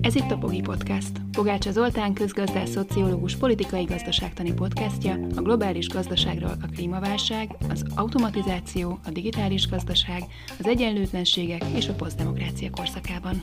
Ez itt a Pogi Podcast. Pogácsa Zoltán közgazdás, szociológus, politikai gazdaságtani podcastja a globális gazdaságról a klímaválság, az automatizáció, a digitális gazdaság, az egyenlőtlenségek és a posztdemokrácia korszakában.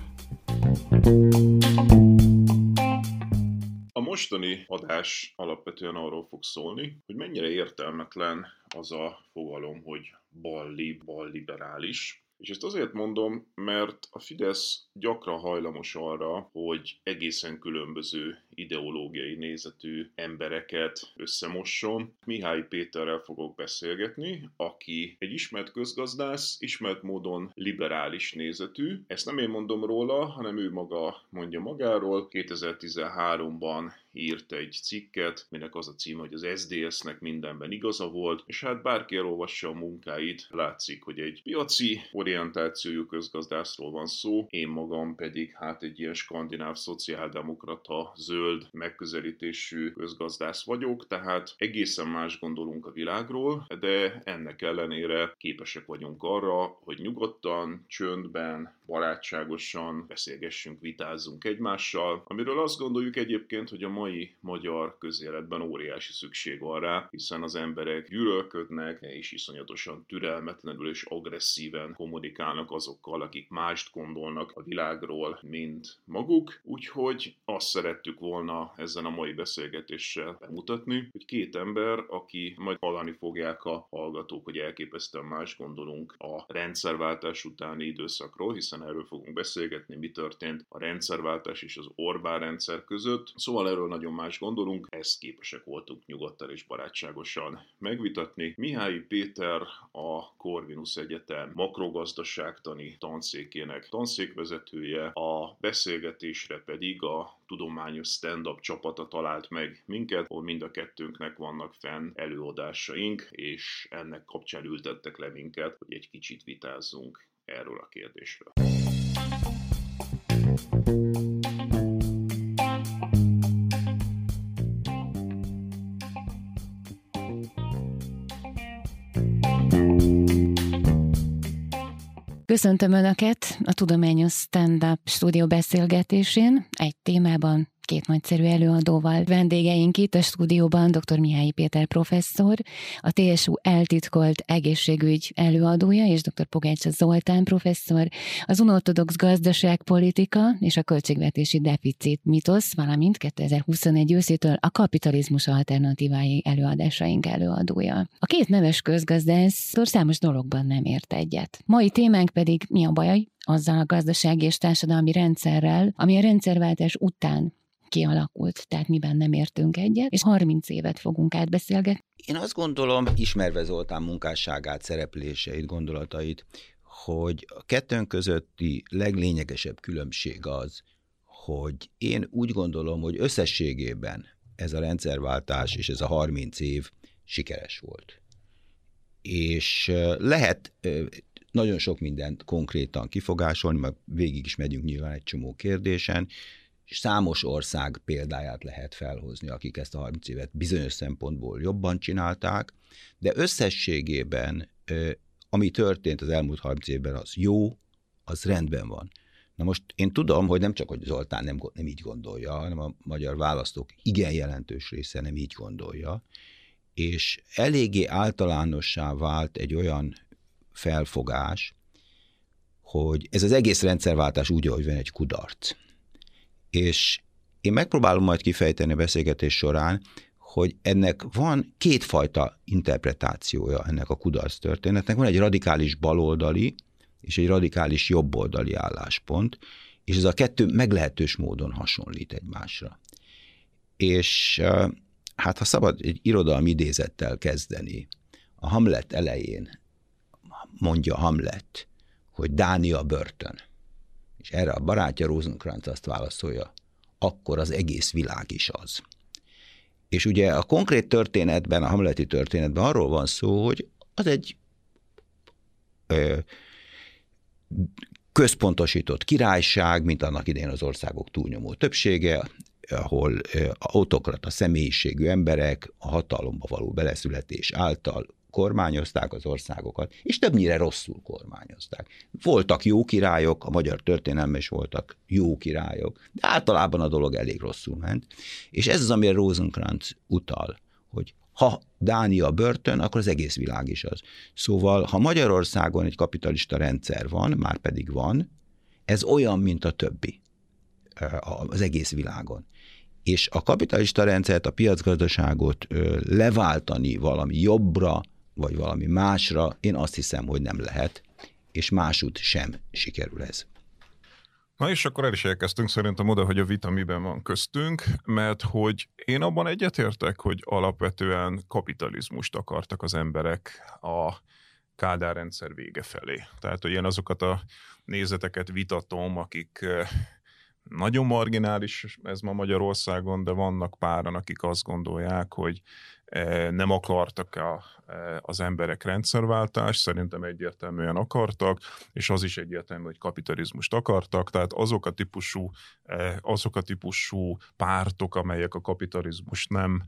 A mostani adás alapvetően arról fog szólni, hogy mennyire értelmetlen az a fogalom, hogy balli, balliberális, és ezt azért mondom, mert a Fidesz gyakran hajlamos arra, hogy egészen különböző ideológiai nézetű embereket összemosson. Mihály Péterrel fogok beszélgetni, aki egy ismert közgazdász, ismert módon liberális nézetű. Ezt nem én mondom róla, hanem ő maga mondja magáról. 2013-ban írt egy cikket, minek az a címe, hogy az SDS-nek mindenben igaza volt, és hát bárki elolvassa a munkáit, látszik, hogy egy piaci orientációjú közgazdászról van szó, én magam pedig hát egy ilyen skandináv szociáldemokrata, zöld megközelítésű közgazdász vagyok, tehát egészen más gondolunk a világról, de ennek ellenére képesek vagyunk arra, hogy nyugodtan, csöndben, barátságosan beszélgessünk, vitázzunk egymással, amiről azt gondoljuk egyébként, hogy a mai magyar közéletben óriási szükség van rá, hiszen az emberek gyűlölködnek, és iszonyatosan türelmetlenül és agresszíven kommunikálnak azokkal, akik mást gondolnak a világról, mint maguk. Úgyhogy azt szerettük volna ezen a mai beszélgetéssel bemutatni, hogy két ember, aki majd hallani fogják a hallgatók, hogy elképesztően más gondolunk a rendszerváltás utáni időszakról, hiszen erről fogunk beszélgetni, mi történt a rendszerváltás és az Orbán rendszer között. Szóval erről nagyon más gondolunk, ezt képesek voltunk nyugodtan és barátságosan megvitatni. Mihály Péter a Corvinus Egyetem makrogazdaságtani tanszékének tanszékvezetője, a beszélgetésre pedig a tudományos stand-up csapata talált meg minket, ahol mind a kettőnknek vannak fenn előadásaink, és ennek kapcsán ültettek le minket, hogy egy kicsit vitázzunk erről a kérdésről. Köszöntöm Önöket a Tudományos Stand-Up stúdió beszélgetésén egy témában két nagyszerű előadóval. Vendégeink itt a stúdióban dr. Mihály Péter professzor, a TSU eltitkolt egészségügy előadója, és dr. Pogácsa Zoltán professzor, az unortodox gazdaságpolitika és a költségvetési deficit mitosz, valamint 2021 őszétől a kapitalizmus alternatívái előadásaink előadója. A két neves közgazdász számos dologban nem ért egyet. Mai témánk pedig mi a baj azzal a gazdasági és társadalmi rendszerrel, ami a rendszerváltás után kialakult, tehát miben nem értünk egyet, és 30 évet fogunk átbeszélgetni. Én azt gondolom, ismerve Zoltán munkásságát, szerepléseit, gondolatait, hogy a kettőnk közötti leglényegesebb különbség az, hogy én úgy gondolom, hogy összességében ez a rendszerváltás és ez a 30 év sikeres volt. És lehet nagyon sok mindent konkrétan kifogásolni, meg végig is megyünk nyilván egy csomó kérdésen, és számos ország példáját lehet felhozni, akik ezt a 30 évet bizonyos szempontból jobban csinálták, de összességében, ami történt az elmúlt 30 évben, az jó, az rendben van. Na most én tudom, hogy nem csak, hogy Zoltán nem, nem így gondolja, hanem a magyar választók igen jelentős része nem így gondolja, és eléggé általánossá vált egy olyan felfogás, hogy ez az egész rendszerváltás úgy, ahogy van egy kudarc. És én megpróbálom majd kifejteni a beszélgetés során, hogy ennek van kétfajta interpretációja ennek a kudarc történetnek. Van egy radikális baloldali és egy radikális jobboldali álláspont, és ez a kettő meglehetős módon hasonlít egymásra. És hát ha szabad egy irodalmi idézettel kezdeni, a Hamlet elején mondja Hamlet, hogy Dánia börtön. És erre a barátja Rosenkrantz azt válaszolja, akkor az egész világ is az. És ugye a konkrét történetben, a hamleti történetben arról van szó, hogy az egy ö, központosított királyság, mint annak idején az országok túlnyomó többsége, ahol autokrata személyiségű emberek a hatalomba való beleszületés által kormányozták az országokat, és többnyire rosszul kormányozták. Voltak jó királyok, a magyar történelme is voltak jó királyok, de általában a dolog elég rosszul ment. És ez az, amire Rosenkrantz utal, hogy ha Dánia börtön, akkor az egész világ is az. Szóval, ha Magyarországon egy kapitalista rendszer van, már pedig van, ez olyan, mint a többi az egész világon. És a kapitalista rendszert, a piacgazdaságot leváltani valami jobbra, vagy valami másra, én azt hiszem, hogy nem lehet, és másút sem sikerül ez. Na és akkor el is elkezdtünk szerintem oda, hogy a vita miben van köztünk, mert hogy én abban egyetértek, hogy alapvetően kapitalizmust akartak az emberek a Kádár rendszer vége felé. Tehát, hogy én azokat a nézeteket vitatom, akik nagyon marginális ez ma Magyarországon, de vannak páran, akik azt gondolják, hogy nem akartak a, az emberek rendszerváltást, szerintem egyértelműen akartak, és az is egyértelmű, hogy kapitalizmust akartak, tehát azok a típusú, azok a típusú pártok, amelyek a kapitalizmust nem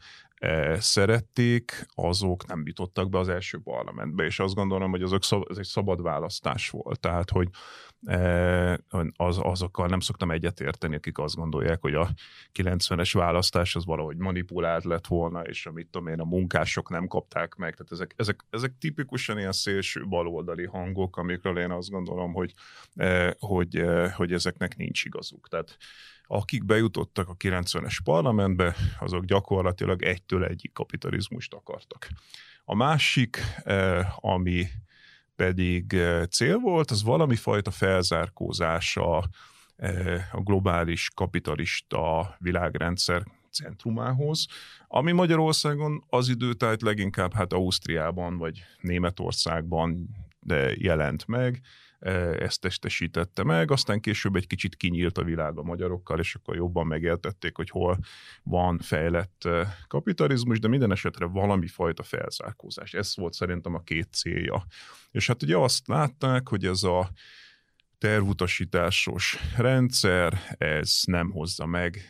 szerették, azok nem jutottak be az első parlamentbe, és azt gondolom, hogy azok szab, ez egy szabad választás volt, tehát hogy az, azokkal nem szoktam egyetérteni, akik azt gondolják, hogy a 90-es választás az valahogy manipulált lett volna, és amit tudom én, a munkások nem kapták meg, tehát ezek, ezek, ezek tipikusan ilyen szélső baloldali hangok, amikről én azt gondolom, hogy, hogy, hogy ezeknek nincs igazuk. Tehát akik bejutottak a 90-es parlamentbe, azok gyakorlatilag egytől egyik kapitalizmust akartak. A másik, ami pedig cél volt, az valami fajta felzárkózása a globális kapitalista világrendszer centrumához, ami Magyarországon az időtájt leginkább hát Ausztriában vagy Németországban de jelent meg, ezt testesítette meg, aztán később egy kicsit kinyílt a világ a magyarokkal, és akkor jobban megértették, hogy hol van fejlett kapitalizmus, de minden esetre valami fajta felzárkózás. Ez volt szerintem a két célja. És hát ugye azt látták, hogy ez a tervutasításos rendszer, ez nem hozza meg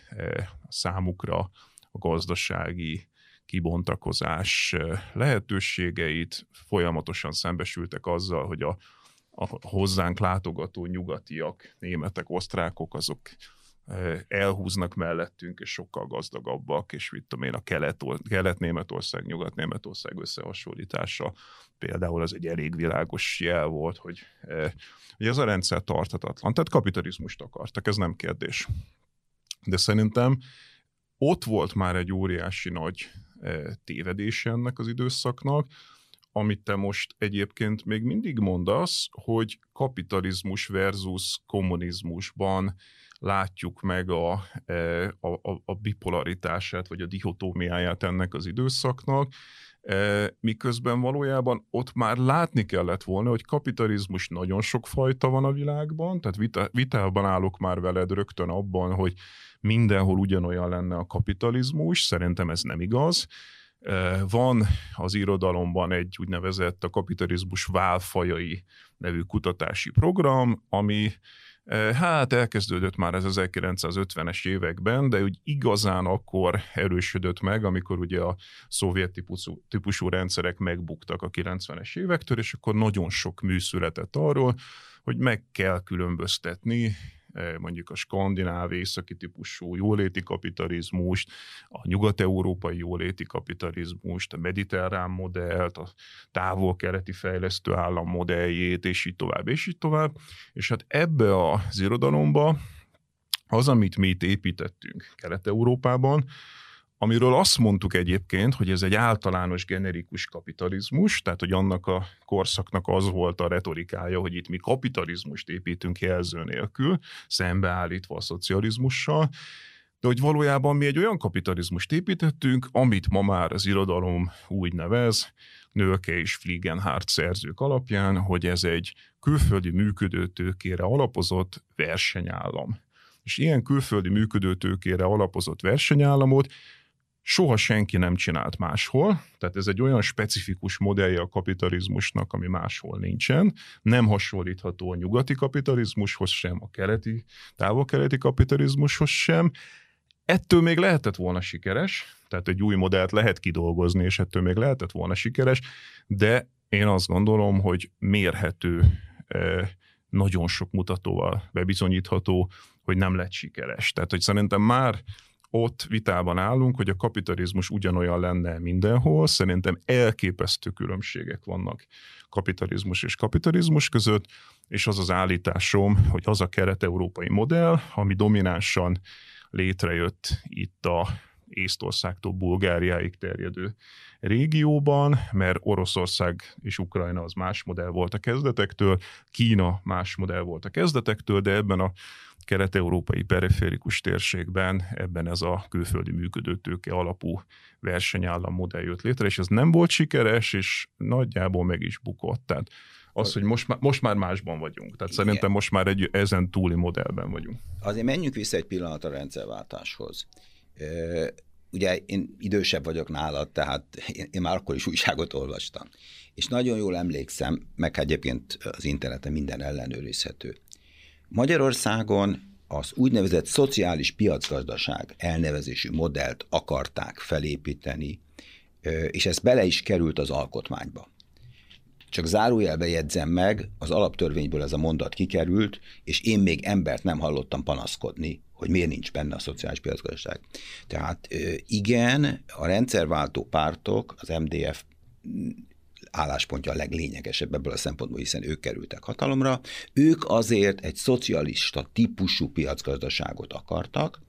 számukra a gazdasági kibontakozás lehetőségeit, folyamatosan szembesültek azzal, hogy a a hozzánk látogató nyugatiak, németek, osztrákok, azok e, elhúznak mellettünk, és sokkal gazdagabbak, és mit tudom én, a kelet, kelet-németország, nyugat-németország összehasonlítása például az egy elég világos jel volt, hogy, e, hogy ez a rendszer tartatatlan. Tehát kapitalizmust akartak, ez nem kérdés. De szerintem ott volt már egy óriási nagy e, tévedése ennek az időszaknak, amit te most egyébként még mindig mondasz, hogy kapitalizmus versus kommunizmusban látjuk meg a, e, a, a, a bipolaritását, vagy a dihotómiáját ennek az időszaknak, e, miközben valójában ott már látni kellett volna, hogy kapitalizmus nagyon sok fajta van a világban, tehát vita, vitában állok már veled rögtön abban, hogy mindenhol ugyanolyan lenne a kapitalizmus, szerintem ez nem igaz, van az irodalomban egy úgynevezett a kapitalizmus válfajai nevű kutatási program, ami Hát elkezdődött már ez 1950-es években, de úgy igazán akkor erősödött meg, amikor ugye a szovjet típusú, típusú rendszerek megbuktak a 90-es évektől, és akkor nagyon sok mű született arról, hogy meg kell különböztetni mondjuk a skandináv északi típusú jóléti kapitalizmust, a nyugat-európai jóléti kapitalizmust, a mediterrán modellt, a távol-keleti fejlesztő állam modelljét, és így tovább, és így tovább. És hát ebbe az irodalomba az, amit mi itt építettünk Kelet-Európában, amiről azt mondtuk egyébként, hogy ez egy általános generikus kapitalizmus, tehát hogy annak a korszaknak az volt a retorikája, hogy itt mi kapitalizmust építünk jelző nélkül, szembeállítva a szocializmussal, de hogy valójában mi egy olyan kapitalizmust építettünk, amit ma már az irodalom úgy nevez, Nölke és Fliegenhardt szerzők alapján, hogy ez egy külföldi működőtőkére alapozott versenyállam. És ilyen külföldi működőtőkére alapozott versenyállamot soha senki nem csinált máshol, tehát ez egy olyan specifikus modellje a kapitalizmusnak, ami máshol nincsen, nem hasonlítható a nyugati kapitalizmushoz sem, a keleti, távol-keleti kapitalizmushoz sem, Ettől még lehetett volna sikeres, tehát egy új modellt lehet kidolgozni, és ettől még lehetett volna sikeres, de én azt gondolom, hogy mérhető, nagyon sok mutatóval bebizonyítható, hogy nem lett sikeres. Tehát, hogy szerintem már ott vitában állunk, hogy a kapitalizmus ugyanolyan lenne mindenhol, szerintem elképesztő különbségek vannak kapitalizmus és kapitalizmus között, és az az állításom, hogy az a keret-európai modell, ami dominánsan létrejött itt a Észtországtól Bulgáriáig terjedő régióban, mert Oroszország és Ukrajna az más modell volt a kezdetektől, Kína más modell volt a kezdetektől, de ebben a kelet-európai periférikus térségben ebben ez a külföldi működőtőke alapú versenyállam modell jött létre, és ez nem volt sikeres, és nagyjából meg is bukott. Tehát az, hogy most most már másban vagyunk. Tehát Igen. szerintem most már egy ezen túli modellben vagyunk. Azért menjünk vissza egy pillanat a rendszerváltáshoz. Ugye én idősebb vagyok nálad, tehát én, én már akkor is újságot olvastam. És nagyon jól emlékszem, meg egyébként az interneten minden ellenőrizhető. Magyarországon az úgynevezett szociális piacgazdaság elnevezésű modellt akarták felépíteni, és ez bele is került az alkotmányba. Csak zárójelbe jegyzem meg, az alaptörvényből ez a mondat kikerült, és én még embert nem hallottam panaszkodni, hogy miért nincs benne a szociális piacgazdaság. Tehát igen, a rendszerváltó pártok, az MDF álláspontja a leglényegesebb ebből a szempontból, hiszen ők kerültek hatalomra. Ők azért egy szocialista típusú piacgazdaságot akartak,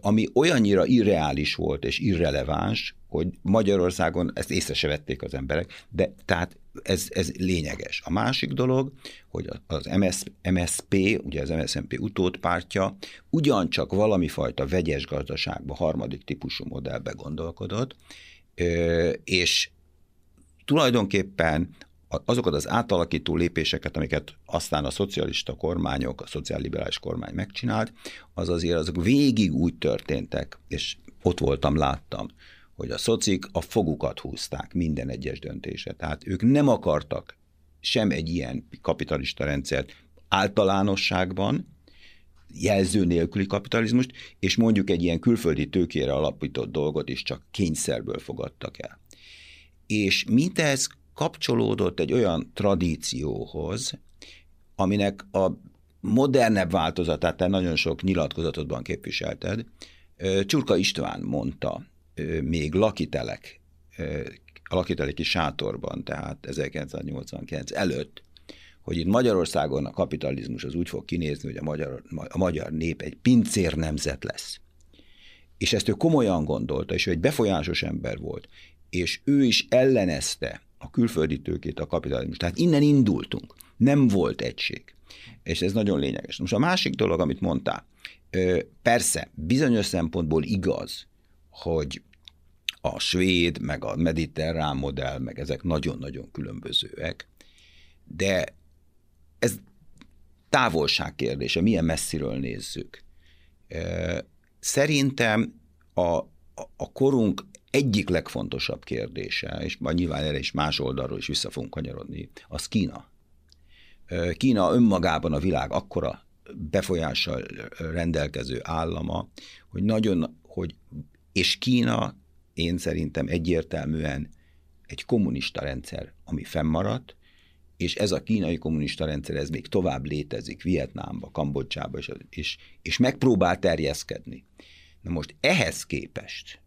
ami olyannyira irreális volt és irreleváns, hogy Magyarországon ezt észre se vették az emberek, de tehát ez, ez lényeges. A másik dolog, hogy az MS, MSP, ugye az MSZNP utódpártja ugyancsak valami fajta vegyes gazdaságba, harmadik típusú modellbe gondolkodott, és tulajdonképpen azokat az átalakító lépéseket, amiket aztán a szocialista kormányok, a szociálliberális kormány megcsinált, az azért azok végig úgy történtek, és ott voltam, láttam, hogy a szocik a fogukat húzták minden egyes döntése. Tehát ők nem akartak sem egy ilyen kapitalista rendszert általánosságban, jelző nélküli kapitalizmust, és mondjuk egy ilyen külföldi tőkére alapított dolgot is csak kényszerből fogadtak el. És mindez kapcsolódott egy olyan tradícióhoz, aminek a modernebb változatát te nagyon sok nyilatkozatodban képviselted. Csurka István mondta még lakitelek, a lakiteleki sátorban, tehát 1989 előtt, hogy itt Magyarországon a kapitalizmus az úgy fog kinézni, hogy a magyar, a magyar nép egy pincér nemzet lesz. És ezt ő komolyan gondolta, és ő egy befolyásos ember volt, és ő is ellenezte a külföldi tőkét, a kapitalizmus. Tehát innen indultunk. Nem volt egység. És ez nagyon lényeges. Most a másik dolog, amit mondtál, persze, bizonyos szempontból igaz, hogy a svéd, meg a mediterrán modell, meg ezek nagyon-nagyon különbözőek, de ez távolság kérdése, milyen messziről nézzük. Szerintem a, a korunk egyik legfontosabb kérdése, és majd nyilván erre is más oldalról is vissza fogunk kanyarodni, az Kína. Kína önmagában a világ akkora befolyással rendelkező állama, hogy nagyon, hogy, és Kína én szerintem egyértelműen egy kommunista rendszer, ami fennmaradt, és ez a kínai kommunista rendszer, ez még tovább létezik Vietnámba, Kambodzsába, és, és, és megpróbál terjeszkedni. Na most ehhez képest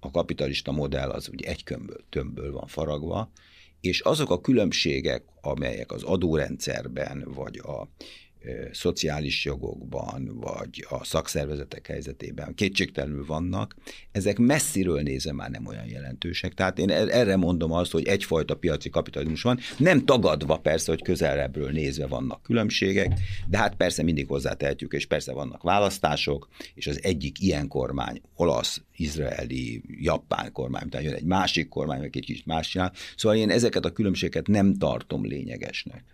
a kapitalista modell az ugye egy kömből, tömbből van faragva, és azok a különbségek, amelyek az adórendszerben, vagy a szociális jogokban, vagy a szakszervezetek helyzetében kétségtelenül vannak, ezek messziről nézve már nem olyan jelentősek. Tehát én er-, erre mondom azt, hogy egyfajta piaci kapitalizmus van, nem tagadva persze, hogy közelebbről nézve vannak különbségek, de hát persze mindig hozzátehetjük, és persze vannak választások, és az egyik ilyen kormány, olasz, izraeli, japán kormány, utána jön egy másik kormány, egy kicsit más csinál. Szóval én ezeket a különbségeket nem tartom lényegesnek.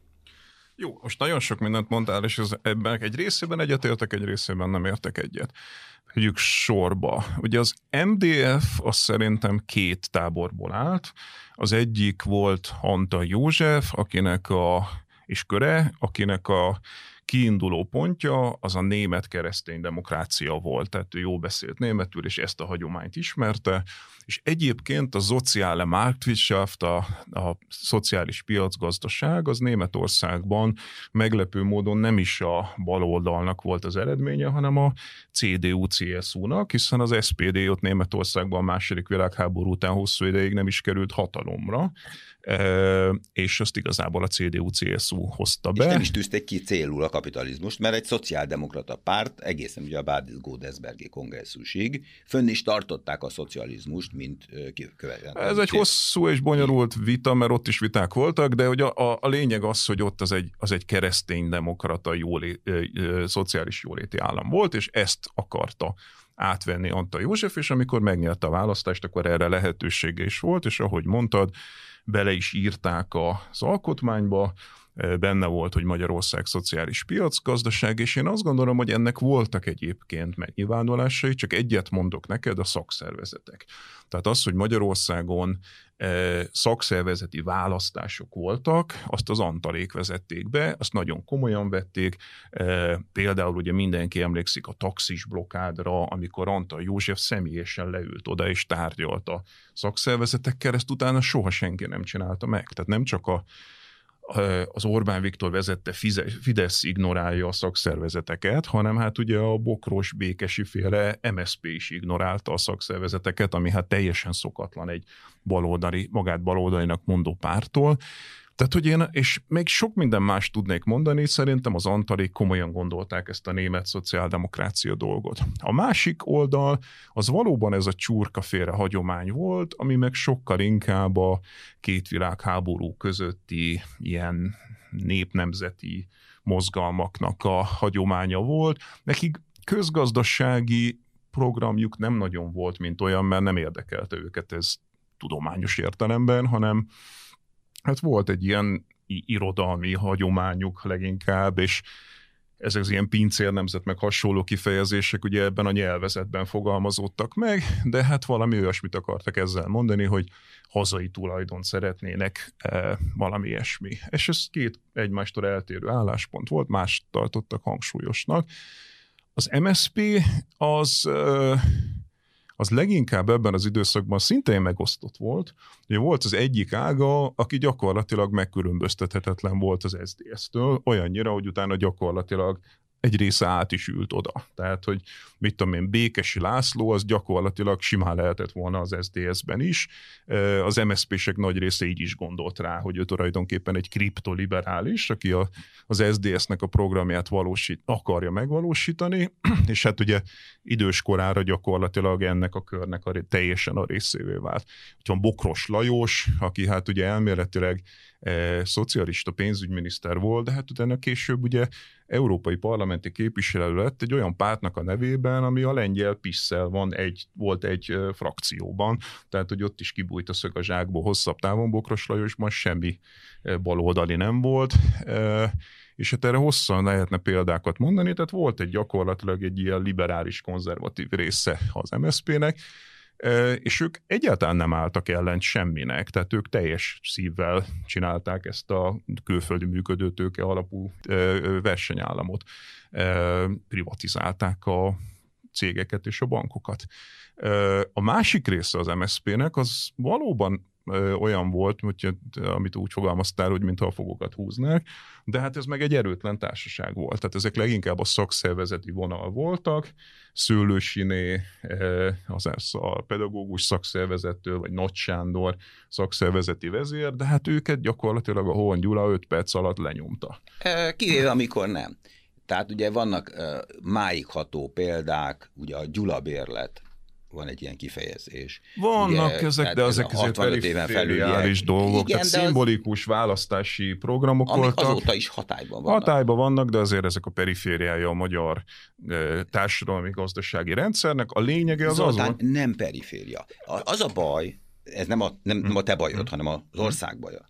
Jó, most nagyon sok mindent mondtál, és ez, ebben egy részében egyetértek, egy részében nem értek egyet. Hegyük sorba. Ugye az MDF az szerintem két táborból állt. Az egyik volt Anta József, akinek a és köre, akinek a kiinduló pontja az a német keresztény demokrácia volt, tehát ő jó beszélt németül, és ezt a hagyományt ismerte, és egyébként a Soziale Marktwirtschaft, a, a szociális piacgazdaság, az Németországban meglepő módon nem is a baloldalnak volt az eredménye, hanem a CDU-CSU-nak, hiszen az SPD ott Németországban a második világháború után hosszú ideig nem is került hatalomra, és azt igazából a CDU-CSU hozta be. És nem is tűzték ki célul a kapitalizmust, mert egy szociáldemokrata párt egészen ugye a Bádis Godesbergi kongresszusig fönn is tartották a szocializmust, mint követően. Ez egy hosszú és bonyolult vita, mert ott is viták voltak, de hogy a, a, a lényeg az, hogy ott az egy, az egy keresztény demokrata jólé, ö, ö, szociális jóléti állam volt, és ezt akarta átvenni Antal József, és amikor megnyerte a választást, akkor erre lehetősége is volt, és ahogy mondtad, bele is írták az alkotmányba, benne volt, hogy Magyarország szociális piacgazdaság, és én azt gondolom, hogy ennek voltak egyébként megnyilvánulásai, csak egyet mondok neked, a szakszervezetek. Tehát az, hogy Magyarországon szakszervezeti választások voltak, azt az Antalék vezették be, azt nagyon komolyan vették. Például ugye mindenki emlékszik a taxis blokádra, amikor Antal József személyesen leült oda és tárgyalta szakszervezetekkel, ezt utána soha senki nem csinálta meg. Tehát nem csak a az Orbán Viktor vezette Fidesz ignorálja a szakszervezeteket, hanem hát ugye a bokros békesi féle MSP is ignorálta a szakszervezeteket, ami hát teljesen szokatlan egy baloldali, magát baloldalinak mondó pártól. Tehát, hogy én, és még sok minden más tudnék mondani, szerintem az Antalék komolyan gondolták ezt a német szociáldemokrácia dolgot. A másik oldal az valóban ez a csurkaféle hagyomány volt, ami meg sokkal inkább a két világháború közötti ilyen népnemzeti mozgalmaknak a hagyománya volt. Nekik közgazdasági programjuk nem nagyon volt, mint olyan, mert nem érdekelte őket ez tudományos értelemben, hanem hát volt egy ilyen irodalmi hagyományuk leginkább, és ezek az ilyen pincér nemzet, meg hasonló kifejezések ugye ebben a nyelvezetben fogalmazódtak meg, de hát valami olyasmit akartak ezzel mondani, hogy hazai tulajdon szeretnének e, valami ilyesmi. És ez két egymástól eltérő álláspont volt, más tartottak hangsúlyosnak. Az MSP az e, az leginkább ebben az időszakban szintén megosztott volt. Ugye volt az egyik ága, aki gyakorlatilag megkülönböztethetetlen volt az SDS-től, olyannyira, hogy utána gyakorlatilag egy része át is ült oda. Tehát, hogy mit tudom én, Békesi László, az gyakorlatilag simán lehetett volna az SDS-ben is. Az MSZP-sek nagy része így is gondolt rá, hogy ő tulajdonképpen egy kriptoliberális, aki a, az SDS-nek a programját valósít, akarja megvalósítani, és hát ugye idős korára gyakorlatilag ennek a körnek a, teljesen a részévé vált. Úgyhogy Bokros Lajos, aki hát ugye elméletileg e, szocialista pénzügyminiszter volt, de hát utána később ugye európai parlamenti képviselő lett egy olyan pártnak a nevében, ami a lengyel pisszel van egy, volt egy e, frakcióban, tehát hogy ott is kibújt a szög a zsákból hosszabb távon Bokros most semmi e, baloldali nem volt. E, és hát erre hosszan lehetne példákat mondani, tehát volt egy gyakorlatilag egy ilyen liberális konzervatív része az MSZP-nek, és ők egyáltalán nem álltak ellen semminek, tehát ők teljes szívvel csinálták ezt a külföldi működőtőke alapú versenyállamot. Privatizálták a cégeket és a bankokat. A másik része az MSZP-nek az valóban olyan volt, hogy, amit úgy fogalmaztál, hogy mintha a fogokat húznák, de hát ez meg egy erőtlen társaság volt. Tehát ezek leginkább a szakszervezeti vonal voltak, Szőlősiné, az a pedagógus szakszervezettől, vagy Nagy Sándor szakszervezeti vezér, de hát őket gyakorlatilag a Horn Gyula 5 perc alatt lenyomta. Kivéve, amikor nem. Tehát ugye vannak máig ható példák, ugye a Gyula bérlet, van egy ilyen kifejezés. Vannak Ugye, ezek, de ezek ez perifériális dolgok, Igen, tehát szimbolikus az... választási programok amik voltak. azóta is hatályban vannak. Hatályban vannak, de azért ezek a perifériája a magyar e, társadalmi gazdasági rendszernek. A lényege az Zoltán, az nem periféria. Az a baj, ez nem a, nem, nem a te bajod, hmm. hanem az ország baja,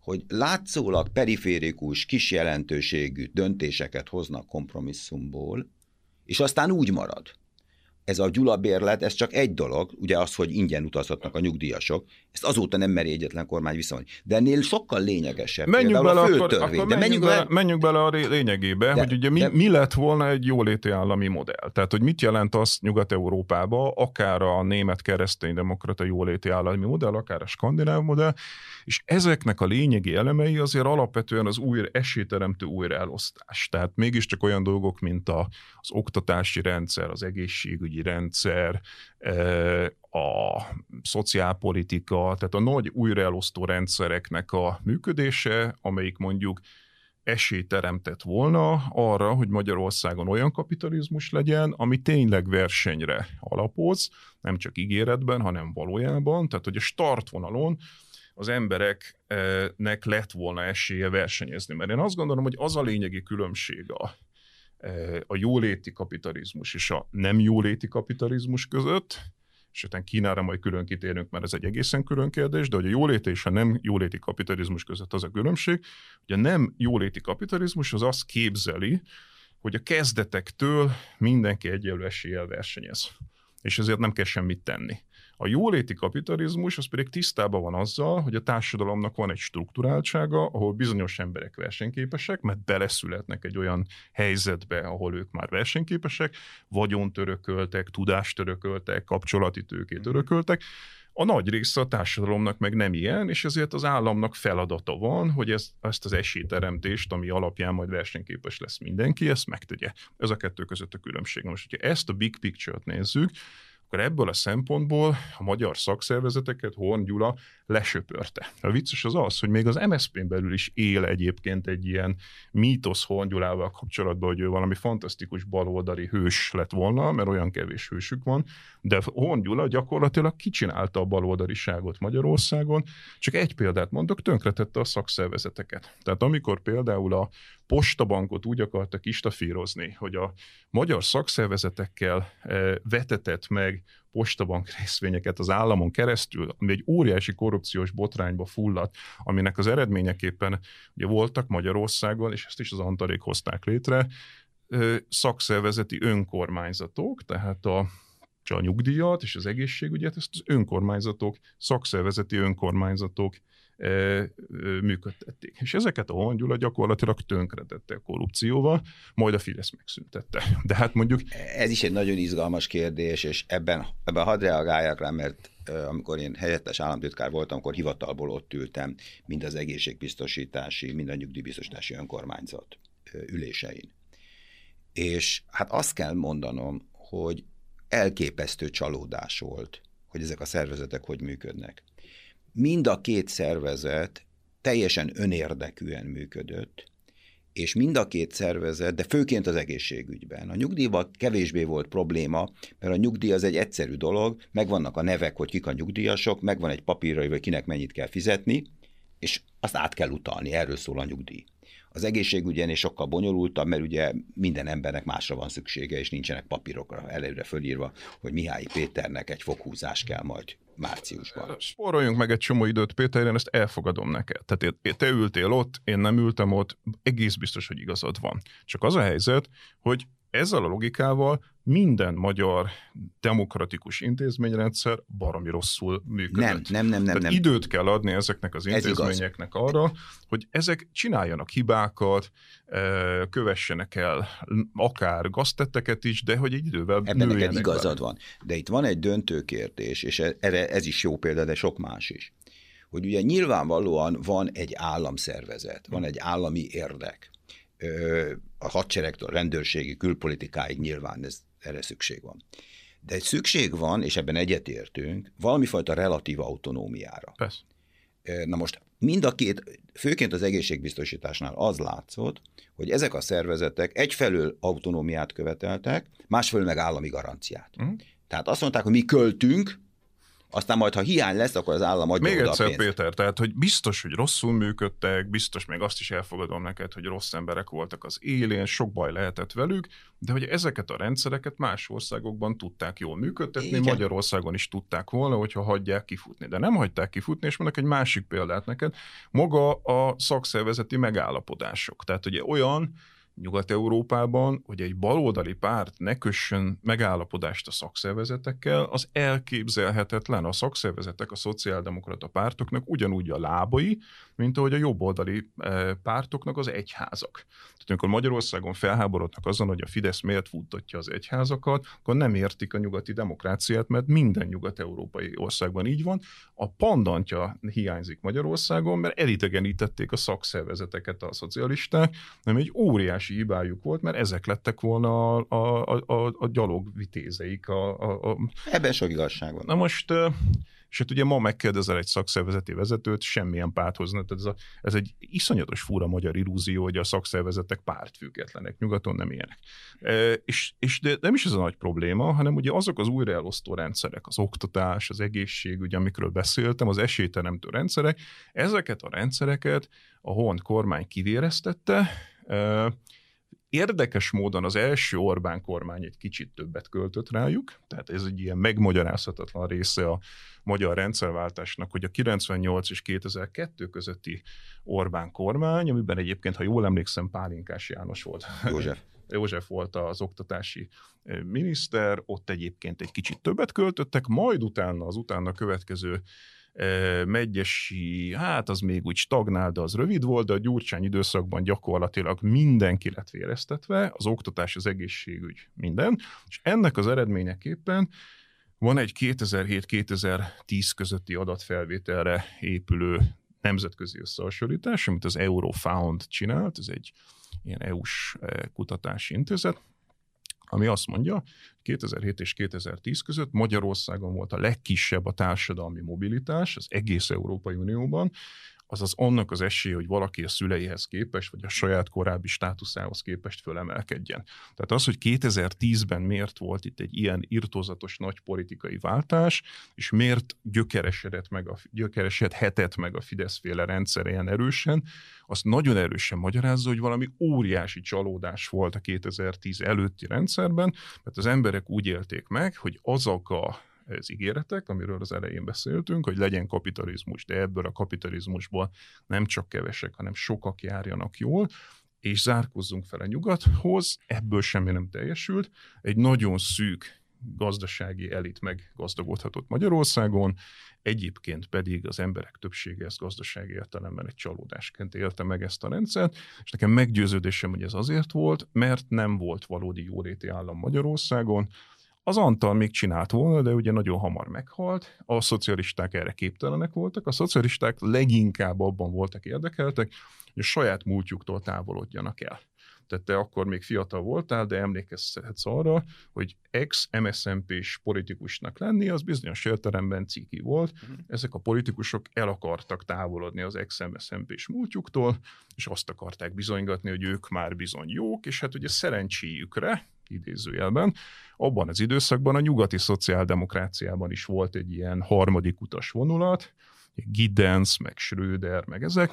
hogy látszólag periférikus, kis jelentőségű döntéseket hoznak kompromisszumból, és aztán úgy marad ez a gyulabérlet, ez csak egy dolog, ugye az, hogy ingyen utazhatnak a nyugdíjasok, ezt azóta nem meri egyetlen kormány visszamondani. De ennél sokkal lényegesebb. Menjünk bele, a akkor, törvény. akkor de menjünk, bele, menjünk bele a lényegébe, de, hogy ugye mi, de, mi lett volna egy jóléti állami modell. Tehát, hogy mit jelent az Nyugat-Európába, akár a német kereszténydemokrata jóléti állami modell, akár a skandináv modell, és ezeknek a lényegi elemei azért alapvetően az új esélyteremtő újraelosztás. Tehát mégiscsak olyan dolgok, mint a, az oktatási rendszer, az egészségügyi rendszer, e, a szociálpolitika, tehát a nagy újraelosztó rendszereknek a működése, amelyik mondjuk esélyt teremtett volna arra, hogy Magyarországon olyan kapitalizmus legyen, ami tényleg versenyre alapoz, nem csak ígéretben, hanem valójában, tehát hogy a startvonalon az embereknek lett volna esélye versenyezni. Mert én azt gondolom, hogy az a lényegi különbség a, a jóléti kapitalizmus és a nem jóléti kapitalizmus között, és utána Kínára majd külön kitérünk, mert ez egy egészen külön kérdés, de hogy a jóléti és a nem jóléti kapitalizmus között az a különbség, hogy a nem jóléti kapitalizmus az azt képzeli, hogy a kezdetektől mindenki egyenlő eséllyel versenyez. És ezért nem kell semmit tenni. A jóléti kapitalizmus az pedig tisztában van azzal, hogy a társadalomnak van egy struktúráltsága, ahol bizonyos emberek versenyképesek, mert beleszületnek egy olyan helyzetbe, ahol ők már versenyképesek, vagyont örököltek, tudást örököltek, kapcsolati tőkét mhm. örököltek, a nagy része a társadalomnak meg nem ilyen, és ezért az államnak feladata van, hogy ezt, ezt az esélyteremtést, ami alapján majd versenyképes lesz mindenki, ezt megtegye. Ez a kettő között a különbség. Most, hogyha ezt a big picture-t nézzük, akkor ebből a szempontból a magyar szakszervezeteket Horn Gyula lesöpörte. A vicces az az, hogy még az MSZP-n belül is él egyébként egy ilyen mítosz Horn Gyulával kapcsolatban, hogy ő valami fantasztikus baloldali hős lett volna, mert olyan kevés hősük van, de Horn Gyula gyakorlatilag kicsinálta a baloldaliságot Magyarországon. Csak egy példát mondok, tönkretette a szakszervezeteket. Tehát amikor például a postabankot úgy akartak istafírozni, hogy a magyar szakszervezetekkel eh, vetetett meg postabank részvényeket az államon keresztül, ami egy óriási korrupciós botrányba fulladt, aminek az eredményeképpen ugye voltak Magyarországon, és ezt is az Antarék hozták létre, eh, szakszervezeti önkormányzatok, tehát a a nyugdíjat és az egészségügyet, ezt az önkormányzatok, szakszervezeti önkormányzatok működtették. És ezeket a Hongyula gyakorlatilag tönkretette a korrupcióval, majd a Fidesz megszüntette. De hát mondjuk... Ez is egy nagyon izgalmas kérdés, és ebben, ebben hadd reagáljak rá, mert amikor én helyettes államtitkár voltam, akkor hivatalból ott ültem, mind az egészségbiztosítási, mind a nyugdíjbiztosítási önkormányzat ülésein. És hát azt kell mondanom, hogy elképesztő csalódás volt, hogy ezek a szervezetek hogy működnek mind a két szervezet teljesen önérdekűen működött, és mind a két szervezet, de főként az egészségügyben. A nyugdíjban kevésbé volt probléma, mert a nyugdíj az egy egyszerű dolog, megvannak a nevek, hogy kik a nyugdíjasok, megvan egy papírra, hogy kinek mennyit kell fizetni, és azt át kell utalni, erről szól a nyugdíj. Az egészségügyen is sokkal bonyolultabb, mert ugye minden embernek másra van szüksége, és nincsenek papírokra előre fölírva, hogy Mihály Péternek egy fokhúzás kell majd márciusban. Spóroljunk meg egy csomó időt, Péter, én ezt elfogadom neked. Tehát te ültél ott, én nem ültem ott, egész biztos, hogy igazad van. Csak az a helyzet, hogy ezzel a logikával minden magyar demokratikus intézményrendszer baromi rosszul működik. Nem, nem, nem, nem, nem. időt kell adni ezeknek az intézményeknek arra, hogy ezek csináljanak hibákat, eh, kövessenek el akár gaztetteket is, de hogy egy idővel Ebben neked igazad van. De itt van egy döntő kérdés, és e- erre ez is jó példa, de sok más is. Hogy ugye nyilvánvalóan van egy államszervezet, van egy állami érdek a hadseregtől, a rendőrségi, külpolitikáig nyilván ez, erre szükség van. De szükség van, és ebben egyetértünk, valamifajta relatív autonómiára. Persze. Na most mind a két, főként az egészségbiztosításnál az látszott, hogy ezek a szervezetek egyfelől autonómiát követeltek, másfelől meg állami garanciát. Uh-huh. Tehát azt mondták, hogy mi költünk, aztán majd, ha hiány lesz, akkor az állam adja Még oda egyszer, a pénzt. Péter, tehát, hogy biztos, hogy rosszul működtek, biztos még azt is elfogadom neked, hogy rossz emberek voltak az élén, sok baj lehetett velük, de hogy ezeket a rendszereket más országokban tudták jól működtetni, Igen. Magyarországon is tudták volna, hogyha hagyják kifutni. De nem hagyták kifutni, és mondok egy másik példát neked, maga a szakszervezeti megállapodások. Tehát ugye olyan Nyugat-Európában, hogy egy baloldali párt ne kössön megállapodást a szakszervezetekkel, az elképzelhetetlen. A szakszervezetek a szociáldemokrata pártoknak ugyanúgy a lábai, mint ahogy a jobboldali eh, pártoknak az egyházak. Tehát amikor Magyarországon felháborodnak azon, hogy a Fidesz miért futtatja az egyházakat, akkor nem értik a nyugati demokráciát, mert minden nyugat-európai országban így van. A pandantja hiányzik Magyarországon, mert elidegenítették a szakszervezeteket a szocialisták, nem egy óriási hibájuk volt, mert ezek lettek volna a, a, a, a gyalogvitézeik. A, a, a... Ebben sok igazság van. Na most és hát ugye ma megkérdezel egy szakszervezeti vezetőt, semmilyen párthoz. Tehát ez, a, ez egy iszonyatos fura magyar illúzió, hogy a szakszervezetek pártfüggetlenek, nyugaton nem ilyenek. E, és, és de nem is ez a nagy probléma, hanem ugye azok az újraelosztó rendszerek, az oktatás, az egészségügy, amikről beszéltem, az esélyteremtő rendszerek, ezeket a rendszereket a Hont kormány kivéreztette, e, Érdekes módon az első Orbán kormány egy kicsit többet költött rájuk, tehát ez egy ilyen megmagyarázhatatlan része a magyar rendszerváltásnak, hogy a 98 és 2002 közötti Orbán kormány, amiben egyébként, ha jól emlékszem, Pálinkás János volt. József. József volt az oktatási eh, miniszter, ott egyébként egy kicsit többet költöttek, majd utána az utána következő Megyesi, hát az még úgy stagnál, de az rövid volt, de a Gyurcsány időszakban gyakorlatilag mindenki lett véreztetve, az oktatás, az egészségügy, minden, és ennek az eredményeképpen van egy 2007-2010 közötti adatfelvételre épülő nemzetközi összehasonlítás, amit az Eurofound csinált, ez egy ilyen EU-s kutatási intézet, ami azt mondja, 2007 és 2010 között Magyarországon volt a legkisebb a társadalmi mobilitás az egész Európai Unióban, azaz annak az esélye, hogy valaki a szüleihez képest, vagy a saját korábbi státuszához képest fölemelkedjen. Tehát az, hogy 2010-ben miért volt itt egy ilyen irtózatos nagy politikai váltás, és miért gyökeresedett meg a, gyökeresedhetett meg a Fidesz-féle rendszer ilyen erősen, azt nagyon erősen magyarázza, hogy valami óriási csalódás volt a 2010 előtti rendszerben, mert az emberek úgy élték meg, hogy azok a ez ígéretek, amiről az elején beszéltünk, hogy legyen kapitalizmus, de ebből a kapitalizmusból nem csak kevesek, hanem sokak járjanak jól, és zárkozzunk fel a nyugathoz, ebből semmi nem teljesült. Egy nagyon szűk gazdasági elit meggazdagodhatott Magyarországon, egyébként pedig az emberek többsége ezt gazdasági értelemben egy csalódásként élte meg ezt a rendszert, és nekem meggyőződésem, hogy ez azért volt, mert nem volt valódi jóléti állam Magyarországon, az Antal még csinált volna, de ugye nagyon hamar meghalt, a szocialisták erre képtelenek voltak, a szocialisták leginkább abban voltak érdekeltek, hogy a saját múltjuktól távolodjanak el. Tehát te akkor még fiatal voltál, de emlékezhetsz arra, hogy ex-MSZMP-s politikusnak lenni, az bizonyos értelemben ciki volt. Uh-huh. Ezek a politikusok el akartak távolodni az ex-MSZMP-s múltjuktól, és azt akarták bizonygatni, hogy ők már bizony jók, és hát ugye szerencséjükre, idézőjelben. Abban az időszakban a nyugati szociáldemokráciában is volt egy ilyen harmadik utas vonulat, Giddens, meg Schröder, meg ezek,